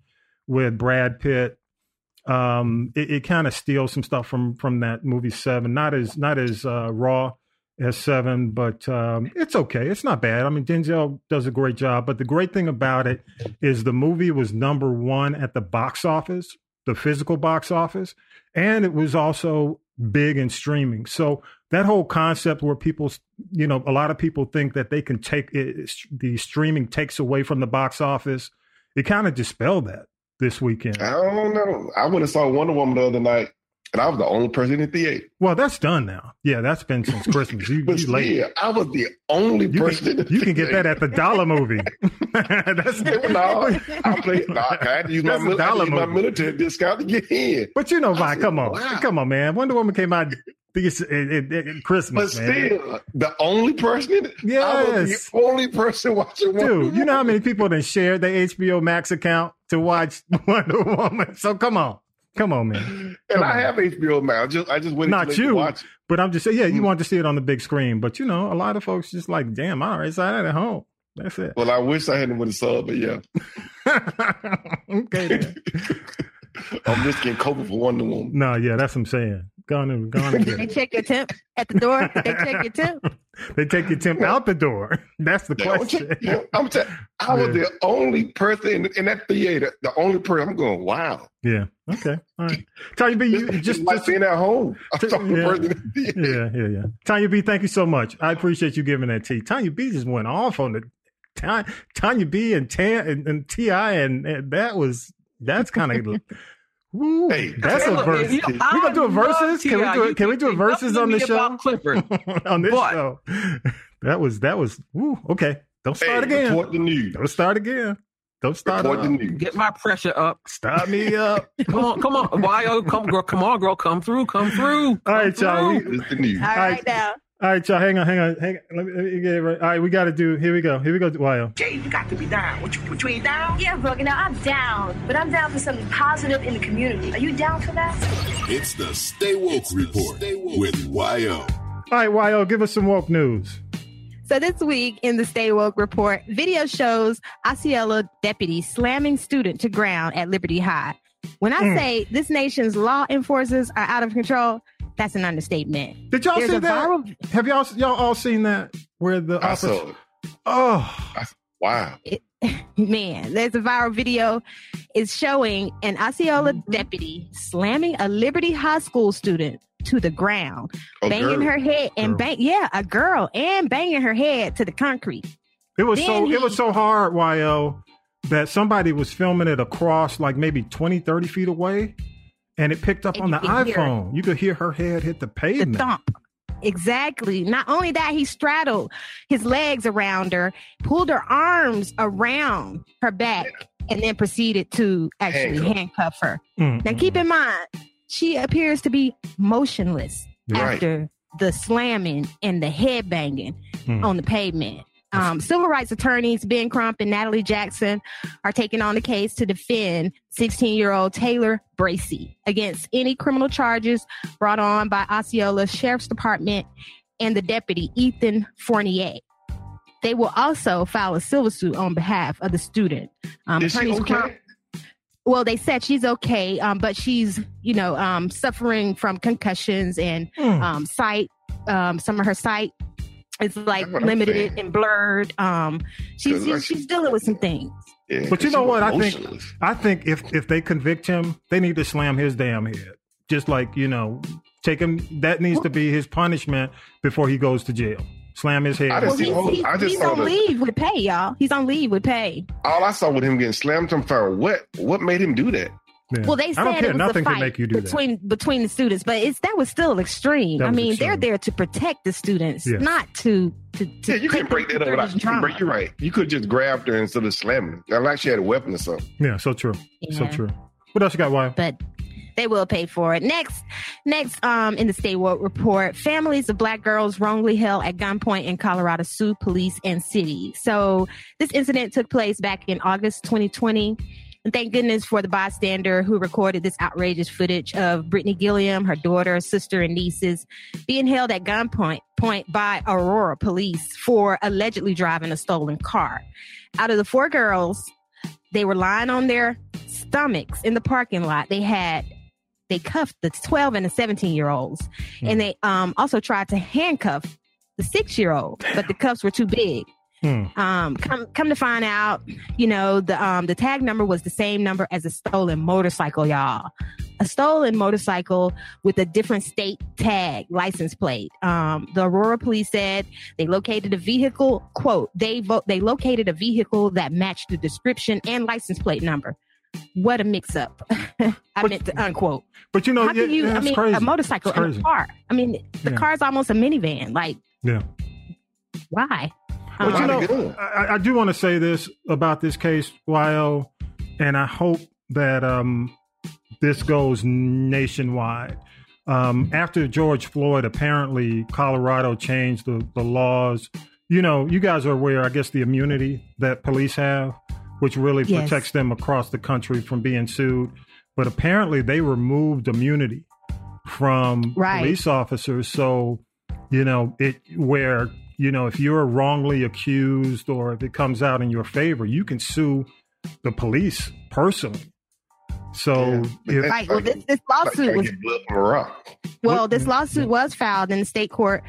with Brad Pitt, um, it, it kind of steals some stuff from from that movie Seven. Not as not as uh, raw as Seven, but um, it's okay. It's not bad. I mean, Denzel does a great job. But the great thing about it is the movie was number one at the box office, the physical box office, and it was also big in streaming. So that whole concept where people, you know, a lot of people think that they can take it, the streaming takes away from the box office. It kind of dispelled that this weekend. I don't know. I went and saw Wonder Woman the other night, and I was the only person in the theater. Well, that's done now. Yeah, that's been since Christmas. You, <laughs> But you late. still, I was the only You person. in can, the you can get that at the dollar <laughs> movie. <laughs> that's no, oh, I played. No, I had to use my, mil- had to use my military discount to get in. But you know, Vi, come on, wow. come on, man. Wonder Woman came out this at, at- at But Christmas, man. still, the only person in it. I was Yes. the only person watching Wonder Dude, you know how many people that shared their HBO Max account to watch Wonder Woman? So come on, come on, man. Mm-hmm. And Come I on. have HBO now. I just I just waited Not till they you, watch. it. but I'm just saying, yeah, you mm-hmm. want to see it on the big screen, but you know, a lot of folks just like, damn, I already saw that at home. That's it. Well, I wish I hadn't would have saw it, but yeah, <laughs> okay, then. <laughs> I'm just getting covered for Wonder Woman. no, yeah, that's what I'm saying. Go on and go on and They check your temp at the door. They check your temp. <laughs> They take your temp out the door. <laughs> That's the question. check- you know, I'm t- <laughs> I was Yeah. the only person in, in that theater. The only person. I'm going. Wow. Yeah. Okay. All right. Tanya B, you Just, just, like being at home. I'm the only Yeah. person in the yeah, yeah, yeah. Tanya B, thank you so much. I appreciate you giving that tea. Tanya B just went off on the Ta- Tanya B and Tan and, and T.I., and, and that was that's kind of. Woo, Hey, that's Hey, a verse. you know, we gonna do a I love verses? Can we do You it? Can we do a say verses on to the show? about Clifford. <laughs> on this But- show, that was that was. Woo, okay, don't start Hey, again. report the news. Don't start again. Don't start Report the news. Get my pressure up. Start me up. <laughs> Come on, come on. Why, come, girl, come on, girl, come through, come through. All right, y'all. We, through. It's the news. All right, now. All right, y'all. Hang on, hang on, hang on. Let me, let me get it right. All right, we got to do. Here we go. Here we go. Wyo. Jay, you got to be down. What you, what you ain't down? Yeah, Brooke, now I'm down, but I'm down for something positive in the community. Are you down for that? It's the Stay Woke Report Stay woke. with YO. All right, Wyo, give us some woke news. So this week in the Stay Woke report, video shows Osceola deputy slamming student to ground at Liberty High. When I Mm. say this nation's law enforcers are out of control, that's an understatement. Did y'all There's see that? viral- Have y'all y'all all seen that? Where the I officer- saw it. Oh, Wow. <laughs> Man, there's a viral video. It's showing an Osceola deputy slamming a Liberty High School student to the ground, A banging girl. her head and Girl. bang yeah, a girl and banging her head to the concrete. It was Then so he- it was so hard, YO, that somebody was filming it across like maybe 20, 30 feet away, and it picked up And on the iPhone. You could hear her head hit the pavement. The thump. Exactly. Not only that, he straddled his legs around her, pulled her arms around her back, and then proceeded to actually Handcuff. handcuff her. Mm, Now, keep in mind, she appears to be motionless after the slamming and the head banging Hmm. on the pavement. Um, civil rights attorneys Ben Crump and Natalie Jackson are taking on the case to defend 16 year old Taylor Bracey against any criminal charges brought on by Osceola Sheriff's Department and the deputy Ethan Fournier. They will also file a civil suit on behalf of the student. Um, Is she attorneys okay? Crump- well, they said she's okay, um, but she's, you know, um, suffering from concussions and Hmm. um, sight. Um, some of her sight is like That's what I'm limited and blurred. Um, she's she's, she's dealing with some things. Yeah, But you know what? I think. I think if if they convict him, they need to slam his damn head. Just like you know, take him. That needs to be his punishment before he goes to jail. Slam his head. I just Well, he's, he's, I just he's on the- leave with pay, y'all. He's on leave with pay. all I saw with him getting slammed, I'm found what what made him do that? Yeah. Well, they said it was Nothing a fight make you do that. between between the students, but it's that was still extreme. That I mean, extreme. they're there to protect the students, Yes. not to to, to Yeah, you take can break that up. Without, you can drama. break, you're right. You could just grabbed her instead of slamming. her. Like she had a weapon or something. Yeah, so true. So true. What else you got, Wyatt? but they will pay for it. Next, next, um, in the statewide report, families of black girls wrongly held at gunpoint in Colorado sue police and city. So this incident took place back in August 2020. And thank goodness for the bystander who recorded this outrageous footage of Brittany Gilliam, her daughter, sister, and nieces being held at gunpoint point by Aurora police for allegedly driving a stolen car. Out of the four girls, they were lying on their stomachs in the parking lot. They had they cuffed the 12 and the 17 year olds and they um also tried to handcuff the six year old but the cuffs were too big Hmm. um come come to find out you know the um the tag number was the same number as a stolen motorcycle y'all. A stolen motorcycle with a different state tag license plate. Um the aurora police said they located a vehicle quote they vote they located a vehicle that matched the description and license plate number. What a mix up <laughs> i meant to unquote. But you know, how can you yeah, i mean crazy. a motorcycle and a car? I mean the Yeah. car's almost a minivan. Like Yeah. why But you know, I, I do want to say this about this case, YO, and I hope that um, this goes nationwide. Um, after George Floyd, apparently Colorado changed the, the laws. You know, you guys are aware, I guess, the immunity that police have, which really Yes. protects them across the country from being sued. But apparently, they removed immunity from Right. police officers. So, you know, it where you know if you're wrongly accused or if it comes out in your favor, you can sue the police personally. So, if, right well this, this lawsuit was blood from a rock. Well, this lawsuit was filed in the state court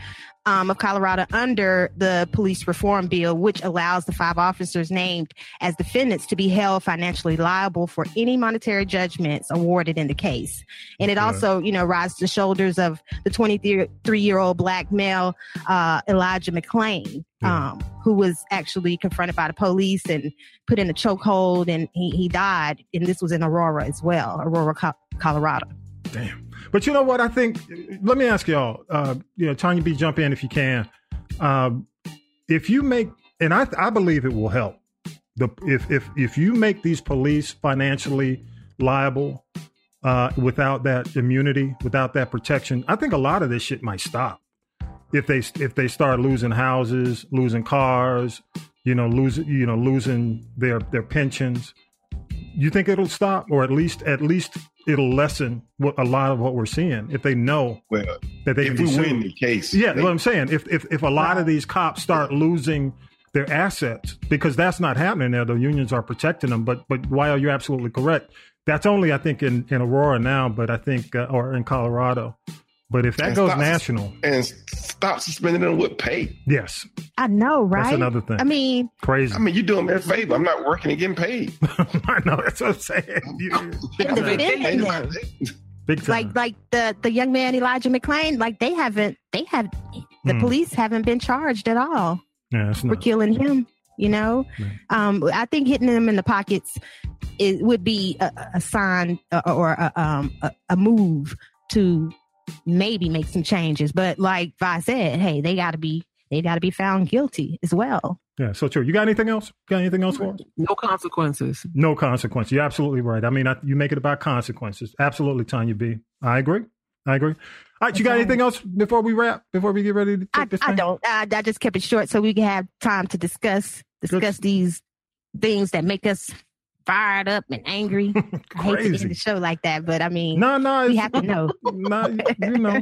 um, of Colorado under the police reform bill, which allows the five officers named as defendants to be held financially liable for any monetary judgments awarded in the case. And it also, you know, rides the shoulders of the 23 year old black male uh, Elijah McClain, um, who was actually confronted by the police and put in a chokehold, and he, he died. And this was in Aurora as well, Aurora, Co- Colorado. Damn. But you know what? I think. Let me ask y'all. Uh, you know, Tanya B, jump in if you can. Um, if you make, and I, I believe it will help. The if if if you make these police financially liable uh, without that immunity, without that protection, I think a lot of this shit might stop. If they if they start losing houses, losing cars, you know, losing you know losing their their pensions, you think it'll stop, or at least at least it'll lessen what a lot of what we're seeing if they know well, that they if can we win the case, Yeah, they- what I'm saying, if if if a lot of these cops start losing their assets because that's not happening there, the unions are protecting them. But but while you're absolutely correct, That's only I think in in Aurora now, but I think uh, or in Colorado. But if that And goes stop- national, and stop suspending them with pay. yes, I know, right? That's another thing. I mean, crazy. I mean, you doing me a favor. I'm not working and getting paid. <laughs> I know that's what I'm saying. You- in the Ain't big time. like like the the young man Elijah McClain, like they haven't they have the Hmm. police haven't been charged at all yeah, it's for not. killing him. You know, um, I think hitting them in the pockets it would be a, a sign uh, or a, um, a, a move to maybe make some changes. But like I said, hey, they got to be they got to be found guilty as well. Yeah, so true. You got anything else? Got anything else for us? No consequences. No consequences. You're absolutely right. I mean, I, you make it about consequences. Absolutely, Tanya B. I agree. I agree. All right, you got anything else before we wrap? Before we get ready to take I, this I don't. I, I just kept it short so we can have time to discuss discuss these things that make us fired up and angry. <laughs> I hate to end the show like that, but I mean, No, no, we have to know. <laughs> no, you know,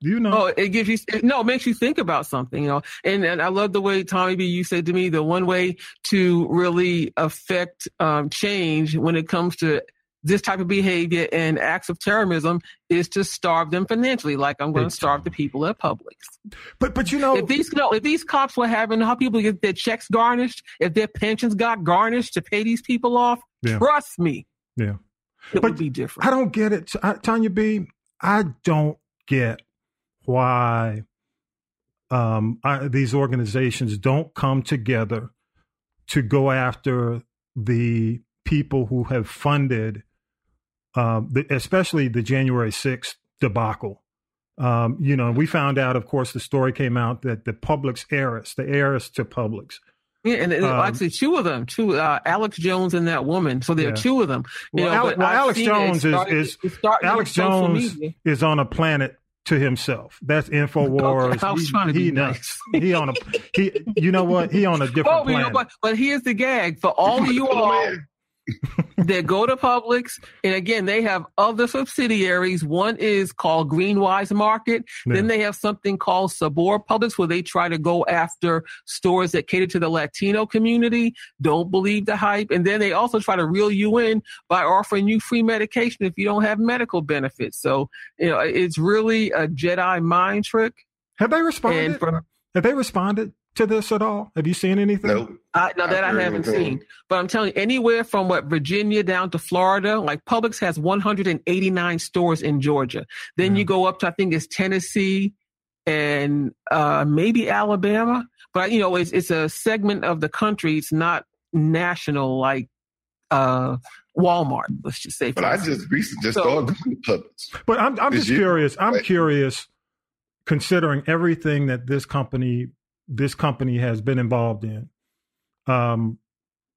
you know. Oh, it gives you no, it makes you think about something, you know. And and I love the way Tommy B. You said to me the one way to really affect um, change when it comes to this type of behavior and acts of terrorism is to starve them financially, like I'm going to starve the people at Publix. But but you know, if these no, if these cops were having how people get their checks garnished, if their pensions got garnished to pay these people off, Yeah. trust me, Yeah. it would be different. I don't get it, Tanya B. I don't get why um, I, these organizations don't come together to go after the people who have funded, um, the, especially the January 6th debacle. Um, you know, we found out, of course, the story came out that the Publix heiress, the heiress to Publix, Yeah, and, and Um, actually two of them, two uh, Alex Jones and that woman. So there Yeah. are two of them. You Well, know, Ale- well, Alex seen it. It Jones is, started- is it Alex Jones is on a planet to himself. That's <laughs> Infowars. Okay, I was he, trying to be he nice. He on a he. You know what? He on a <laughs> different Oh, you know, planet. but, but here's the gag for all of <laughs> you all that go to Publix, and again, they have other subsidiaries. One is called Greenwise Market. Then they have something called Sabor Publix, where they try to go after stores that cater to the Latino community. Don't believe the hype. And then they also try to reel you in by offering you free medication if you don't have medical benefits. So, you know, it's really a Jedi mind trick. Have they responded? And from Have they responded to this at all? Have you seen anything? No. I, now that I heard haven't anything. seen, but I'm telling you, anywhere from what Virginia down to Florida, like Publix has 189 stores in Georgia. Then you go up to I think it's Tennessee and uh, maybe Alabama, but you know it's it's a segment of the country. It's not national like uh, Walmart. Let's just say. But I just recently just So- started going Publix. But I'm I'm Did just you? curious. I'm Like- curious, considering everything that this company this company has been involved in, um,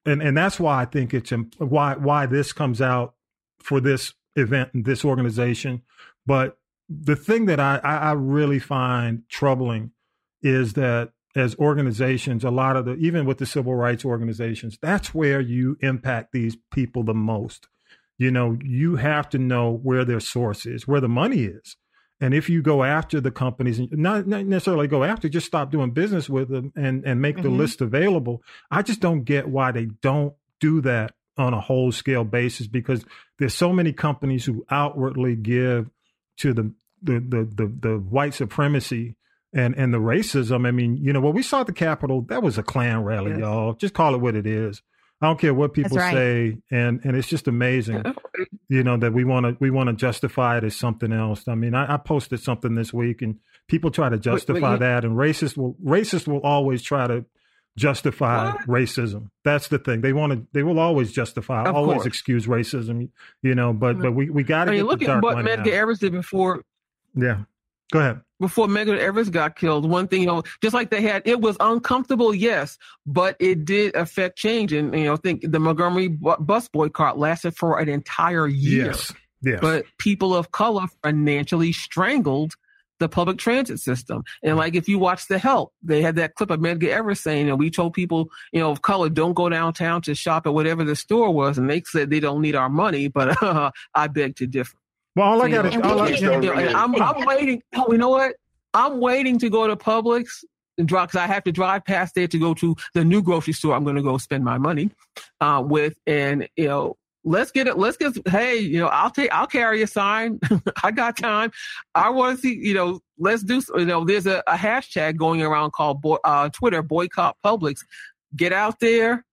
and and that's why I think it's why why this comes out for this event and this organization. But the thing that I, I really find troubling is that as organizations, a lot of the even with the civil rights organizations, that's where you impact these people the most. You know you have to know where their source is where the money is and if you go after the companies and not, not necessarily go after just stop doing business with them and and make the Mhm. list available i just don't get why they don't do that on a whole scale basis because there's so many companies who outwardly give to the the the the, the white supremacy and and the racism i mean you know when we saw at the capitol that was a klan rally Yes. y'all just call it what it is I don't care what people right. say, and and it's just amazing, <laughs> you know, that we want to we want to justify it as something else. I mean, I, I posted something this week, and people try to justify you- that, and racist will racist will always try to justify racism. That's the thing. They want to. They will always justify, Of always course. excuse racism. You know, but mm-hmm. but we we got to I mean, get look at what Medgar. Evers did before Yeah, go ahead. Before Medgar Evers got killed, one thing, you know, just like they had, it was uncomfortable, yes, but it did affect change. And, you know, think the Montgomery bu- bus boycott lasted for an entire year. Yes, yes. But people of color financially strangled the public transit system. And like if you watch The Help, they had that clip of Medgar Evers saying, and we told people, you know, of color, don't go downtown to shop at whatever the store was. And they said they don't need our money, but <laughs> I beg to differ. Well, all I got know, to all I, and- and- and I'm, I'm waiting. Oh, you know what? I'm waiting to go to Publix and drive because I have to drive past there to go to the new grocery store. I'm going to go spend my money uh, with, and you know, let's get it. Let's get. Hey, you know, I'll take. I'll carry a sign. <laughs> I got time. I want to see. You know, let's do. You know, there's a, a hashtag going around called boy, uh, Twitter boycott Publix. Get out there,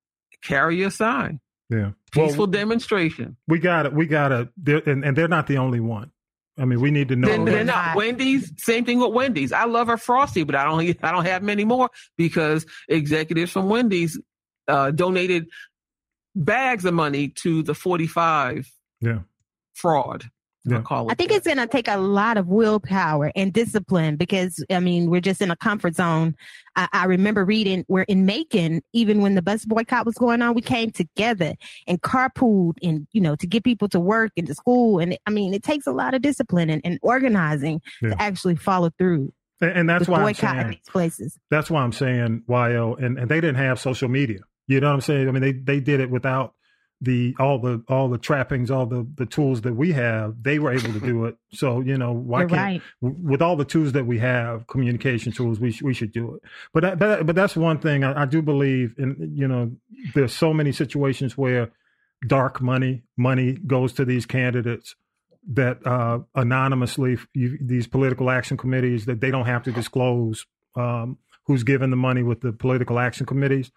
carry a sign. Yeah, peaceful well, demonstration. We got it. We got it. And, and they're not the only one. I mean, we need to know. They're, they're not. Wendy's, same thing with Wendy's. I love her frosty, but I don't. <laughs> I don't have many more because executives from Wendy's uh, donated bags of money to the 45 yeah. fraud. Yeah. I think it's going to take a lot of willpower and discipline because, I mean, we're just in a comfort zone. I, I, remember reading we're in Macon, even when the bus boycott was going on, we came together and carpooled and, you know, to get people to work and to school. And I mean, it takes a lot of discipline and, and organizing yeah. to actually follow through. And, and that's why I'm saying, these places. That's why I'm saying, YO, and, and they didn't have social media. You know what I'm saying? I mean, they, they did it without the all the all the trappings, all the the tools that we have, they were able to do it. So you know, why You're can't right. with all the tools that we have, communication tools, we sh- we should do it. But that, but but that's one thing I, I do believe in. You know, there's so many situations where dark money money goes to these candidates that uh, anonymously you, these political action committees that they don't have to disclose um, who's given the money with the political action committees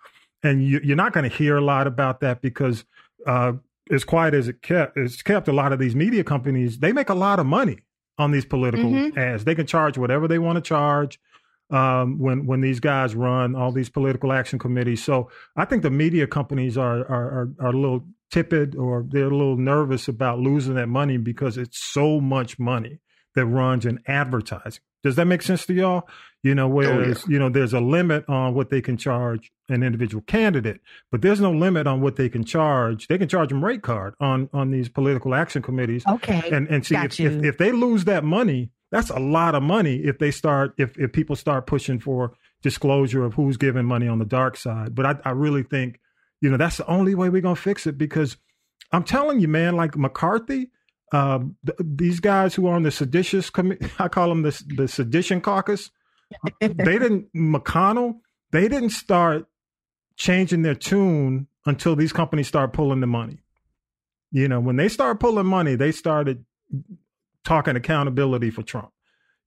and you, are not going to hear a lot about that because uh, as quiet as it kept, it's kept a lot of these media companies. They make a lot of money on these political mm-hmm. ads. They can charge whatever they want to charge um, when when these guys run all these political action committees. So I think the media companies are are, are, are a little tepid or they're a little nervous about losing that money because it's so much money that runs in advertising. Does that make sense to y'all? You know, whereas, oh, yeah. you know, there's a limit on what they can charge an individual candidate, but there's no limit on what they can charge. They can charge them rate card on on these political action committees. Okay. And and see if, if, if they lose that money, that's a lot of money if they start if if people start pushing for disclosure of who's giving money on the dark side. But I, I really think, you know, that's the only way we're gonna fix it because I'm telling you, man, like McCarthy, uh, th- these guys who are on the seditious committee, <laughs> I call them the the sedition caucus they didn't McConnell. They didn't start changing their tune until these companies start pulling the money. You know, when they start pulling money, they started talking accountability for Trump.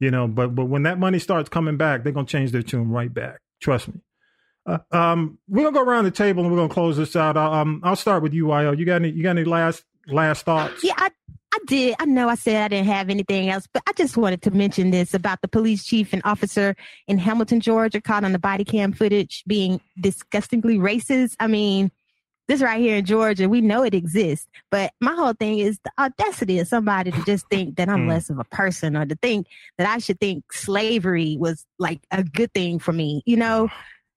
You know, but but when that money starts coming back, they're gonna change their tune right back. Trust me. Uh, um, we're gonna go around the table and we're gonna close this out. Um, I'll start with you, Yo. You got any? You got any last last thoughts? Yeah, I, I did. I know I said I didn't have anything else, but I just wanted to mention this about the police chief and officer in Hamilton, Georgia, caught on the body cam footage being disgustingly racist. I mean, this right here in Georgia, we know it exists. But my whole thing is the audacity of somebody to just think that I'm hmm. less of a person or to think that I should think slavery was like a good thing for me. You know,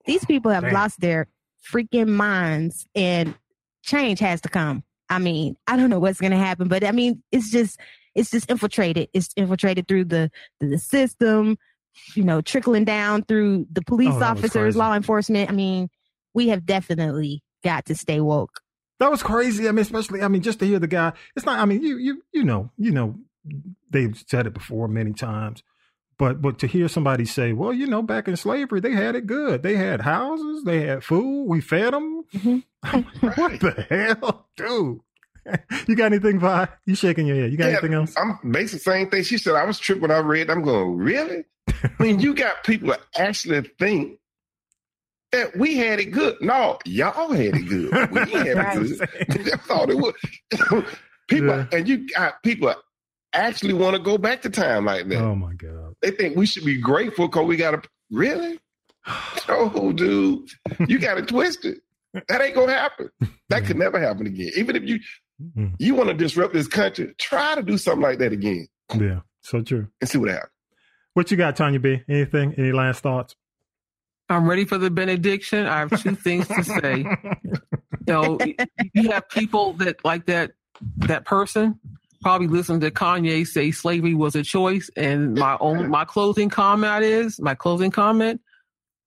these people have lost their freaking minds and change has to come. I mean, I don't know what's going to happen, but I mean, it's just it's just infiltrated. It's infiltrated through the the system, you know, trickling down through the police oh, officers, law enforcement. I mean, we have definitely got to stay woke. That was crazy. I mean, especially I mean, just to hear the guy. It's not. I mean, you you you know you know they've said it before many times. But but to hear somebody say, well, you know, back in slavery, they had it good. They had houses, they had food, we fed them. Mm-hmm. <laughs> what the hell, dude? <laughs> you got anything, Vi? You shaking your head? You got yeah, anything else? I'm basically same thing. She said I was tripped when I read. I'm going, really? <laughs> I mean, you got people that actually think that we had it good. No, y'all had it good. We had it good. That's all it was. people yeah. and you got people actually want to go back to time like that. Oh my god! They think we should be grateful because we got a really. <sighs> Oh, dude, you got it twisted. That ain't gonna happen. That could never happen again. Even if you mm-hmm. you want to disrupt this country, try to do something like that again. Yeah, so true. And see what happens. What you got, Tanya B? Anything? Any last thoughts? I'm ready for the benediction. I have two things to say. you know, you have people that like that that person probably listened to Kanye say slavery was a choice. And my own my closing comment is my closing comment.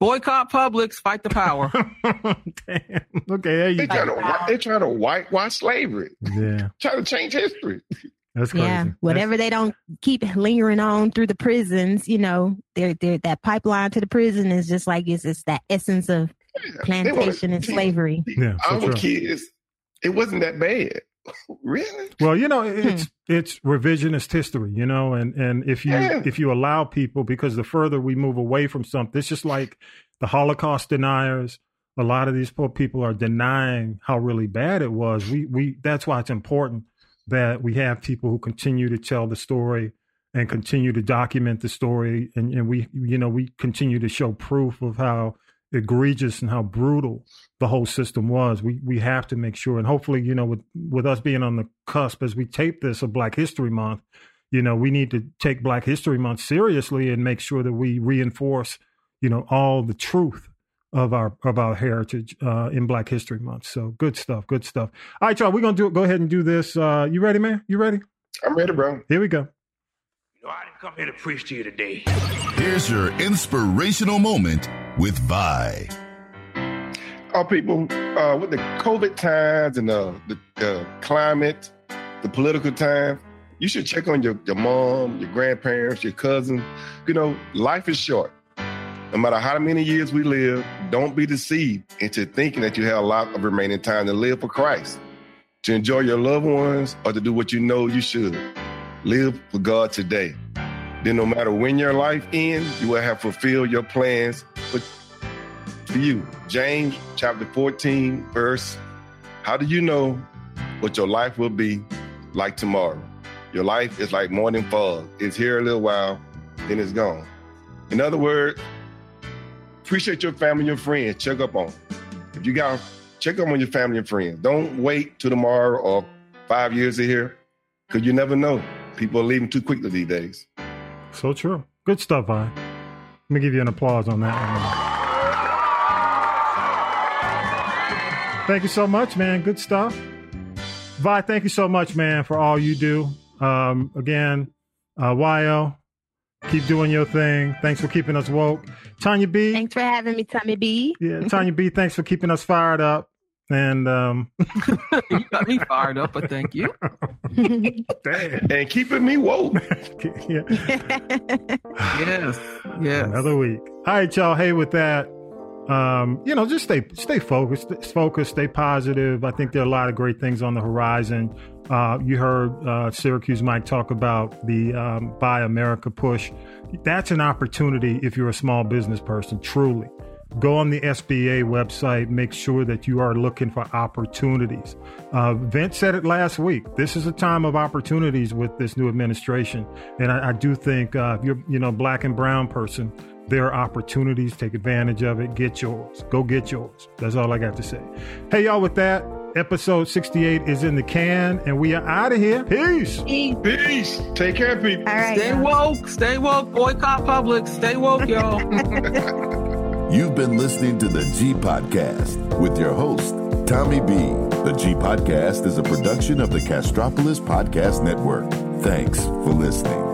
Boycott Publix, fight the power. <laughs> Damn. Okay, there you they try to they try to whitewash slavery. Yeah. <laughs> try to change history. That's crazy. Yeah, whatever That's... they don't keep lingering on through the prisons, you know, they're, they're, that pipeline to the prison is just like it's, it's that essence of yeah, plantation and slavery. Yeah, so Our true. kids, it wasn't that bad. Really? Well, you know, hmm. it's it's revisionist history, you know, and and if you Yeah. if you allow people, because the further we move away from something, it's just like the Holocaust deniers. A lot of these poor people are denying how really bad it was. We we that's why it's important that we have people who continue to tell the story and continue to document the story, and, and we you know we continue to show proof of how egregious and how brutal the whole system was. We we have to make sure, and hopefully, you know, with with us being on the cusp as we tape this of Black History Month, you know, we need to take Black History Month seriously and make sure that we reinforce, you know, all the truth of our of our heritage uh, in Black History Month. So good stuff, good stuff. All right, y'all, we're gonna do go ahead and do this. Uh, you ready, man? You ready? I'm ready, bro. Here we go. You know, I didn't come here to preach to you today. Here's your inspirational moment with Vi. Our people, uh, with the COVID times and uh, the uh, climate, the political time, you should check on your, your mom, your grandparents, your cousin. You know, life is short. No matter how many years we live, don't be deceived into thinking that you have a lot of remaining time to live for Christ, to enjoy your loved ones, or to do what you know you should. Live for God today. Then, no matter when your life ends, you will have fulfilled your plans for for you. James chapter 14, verse. How do you know what your life will be like tomorrow? Your life is like morning fog. It's here a little while, then it's gone. In other words, appreciate your family, your friends. Check up on. If you got, check up on your family and friends. Don't wait till tomorrow or five years to here, because you never know. People are leaving too quickly these days. So true. Good stuff, Vi. Let me give you an applause on that Thank you so much, man. Good stuff. Vi, thank you so much, man, for all you do. Um, again, uh, YO, keep doing your thing. Thanks for keeping us woke. Tanya B. Thanks for having me, Tommy B. Yeah, Tanya B, thanks for keeping us fired up. And um, <laughs> you got me fired up, but thank you. <laughs> and keeping me woke. <laughs> yeah. yes, yes. Another week. All right, y'all. Hey, with that, um, you know, just stay stay focused, focused, stay positive. I think there are a lot of great things on the horizon. Uh, you heard uh, Syracuse Mike talk about the um, Buy America push. That's an opportunity if you're a small business person, truly. Go on the SBA website, make sure that you are looking for opportunities. Uh, Vince said it last week. This is a time of opportunities with this new administration. And I, I do think uh, if you're, you know, black and brown person, there are opportunities. Take advantage of it. Get yours. Go get yours. That's all I got to say. Hey, y'all, with that, episode 68 is in the can, and we are out of here. Peace. Peace. Take care, people. All right. Stay woke. Stay woke. Boycott Publix. Stay woke, y'all. <laughs> <laughs> You've been listening to the G Podcast with your host, Tommy B. The G Podcast is a production of the Castropolis Podcast Network. Thanks for listening.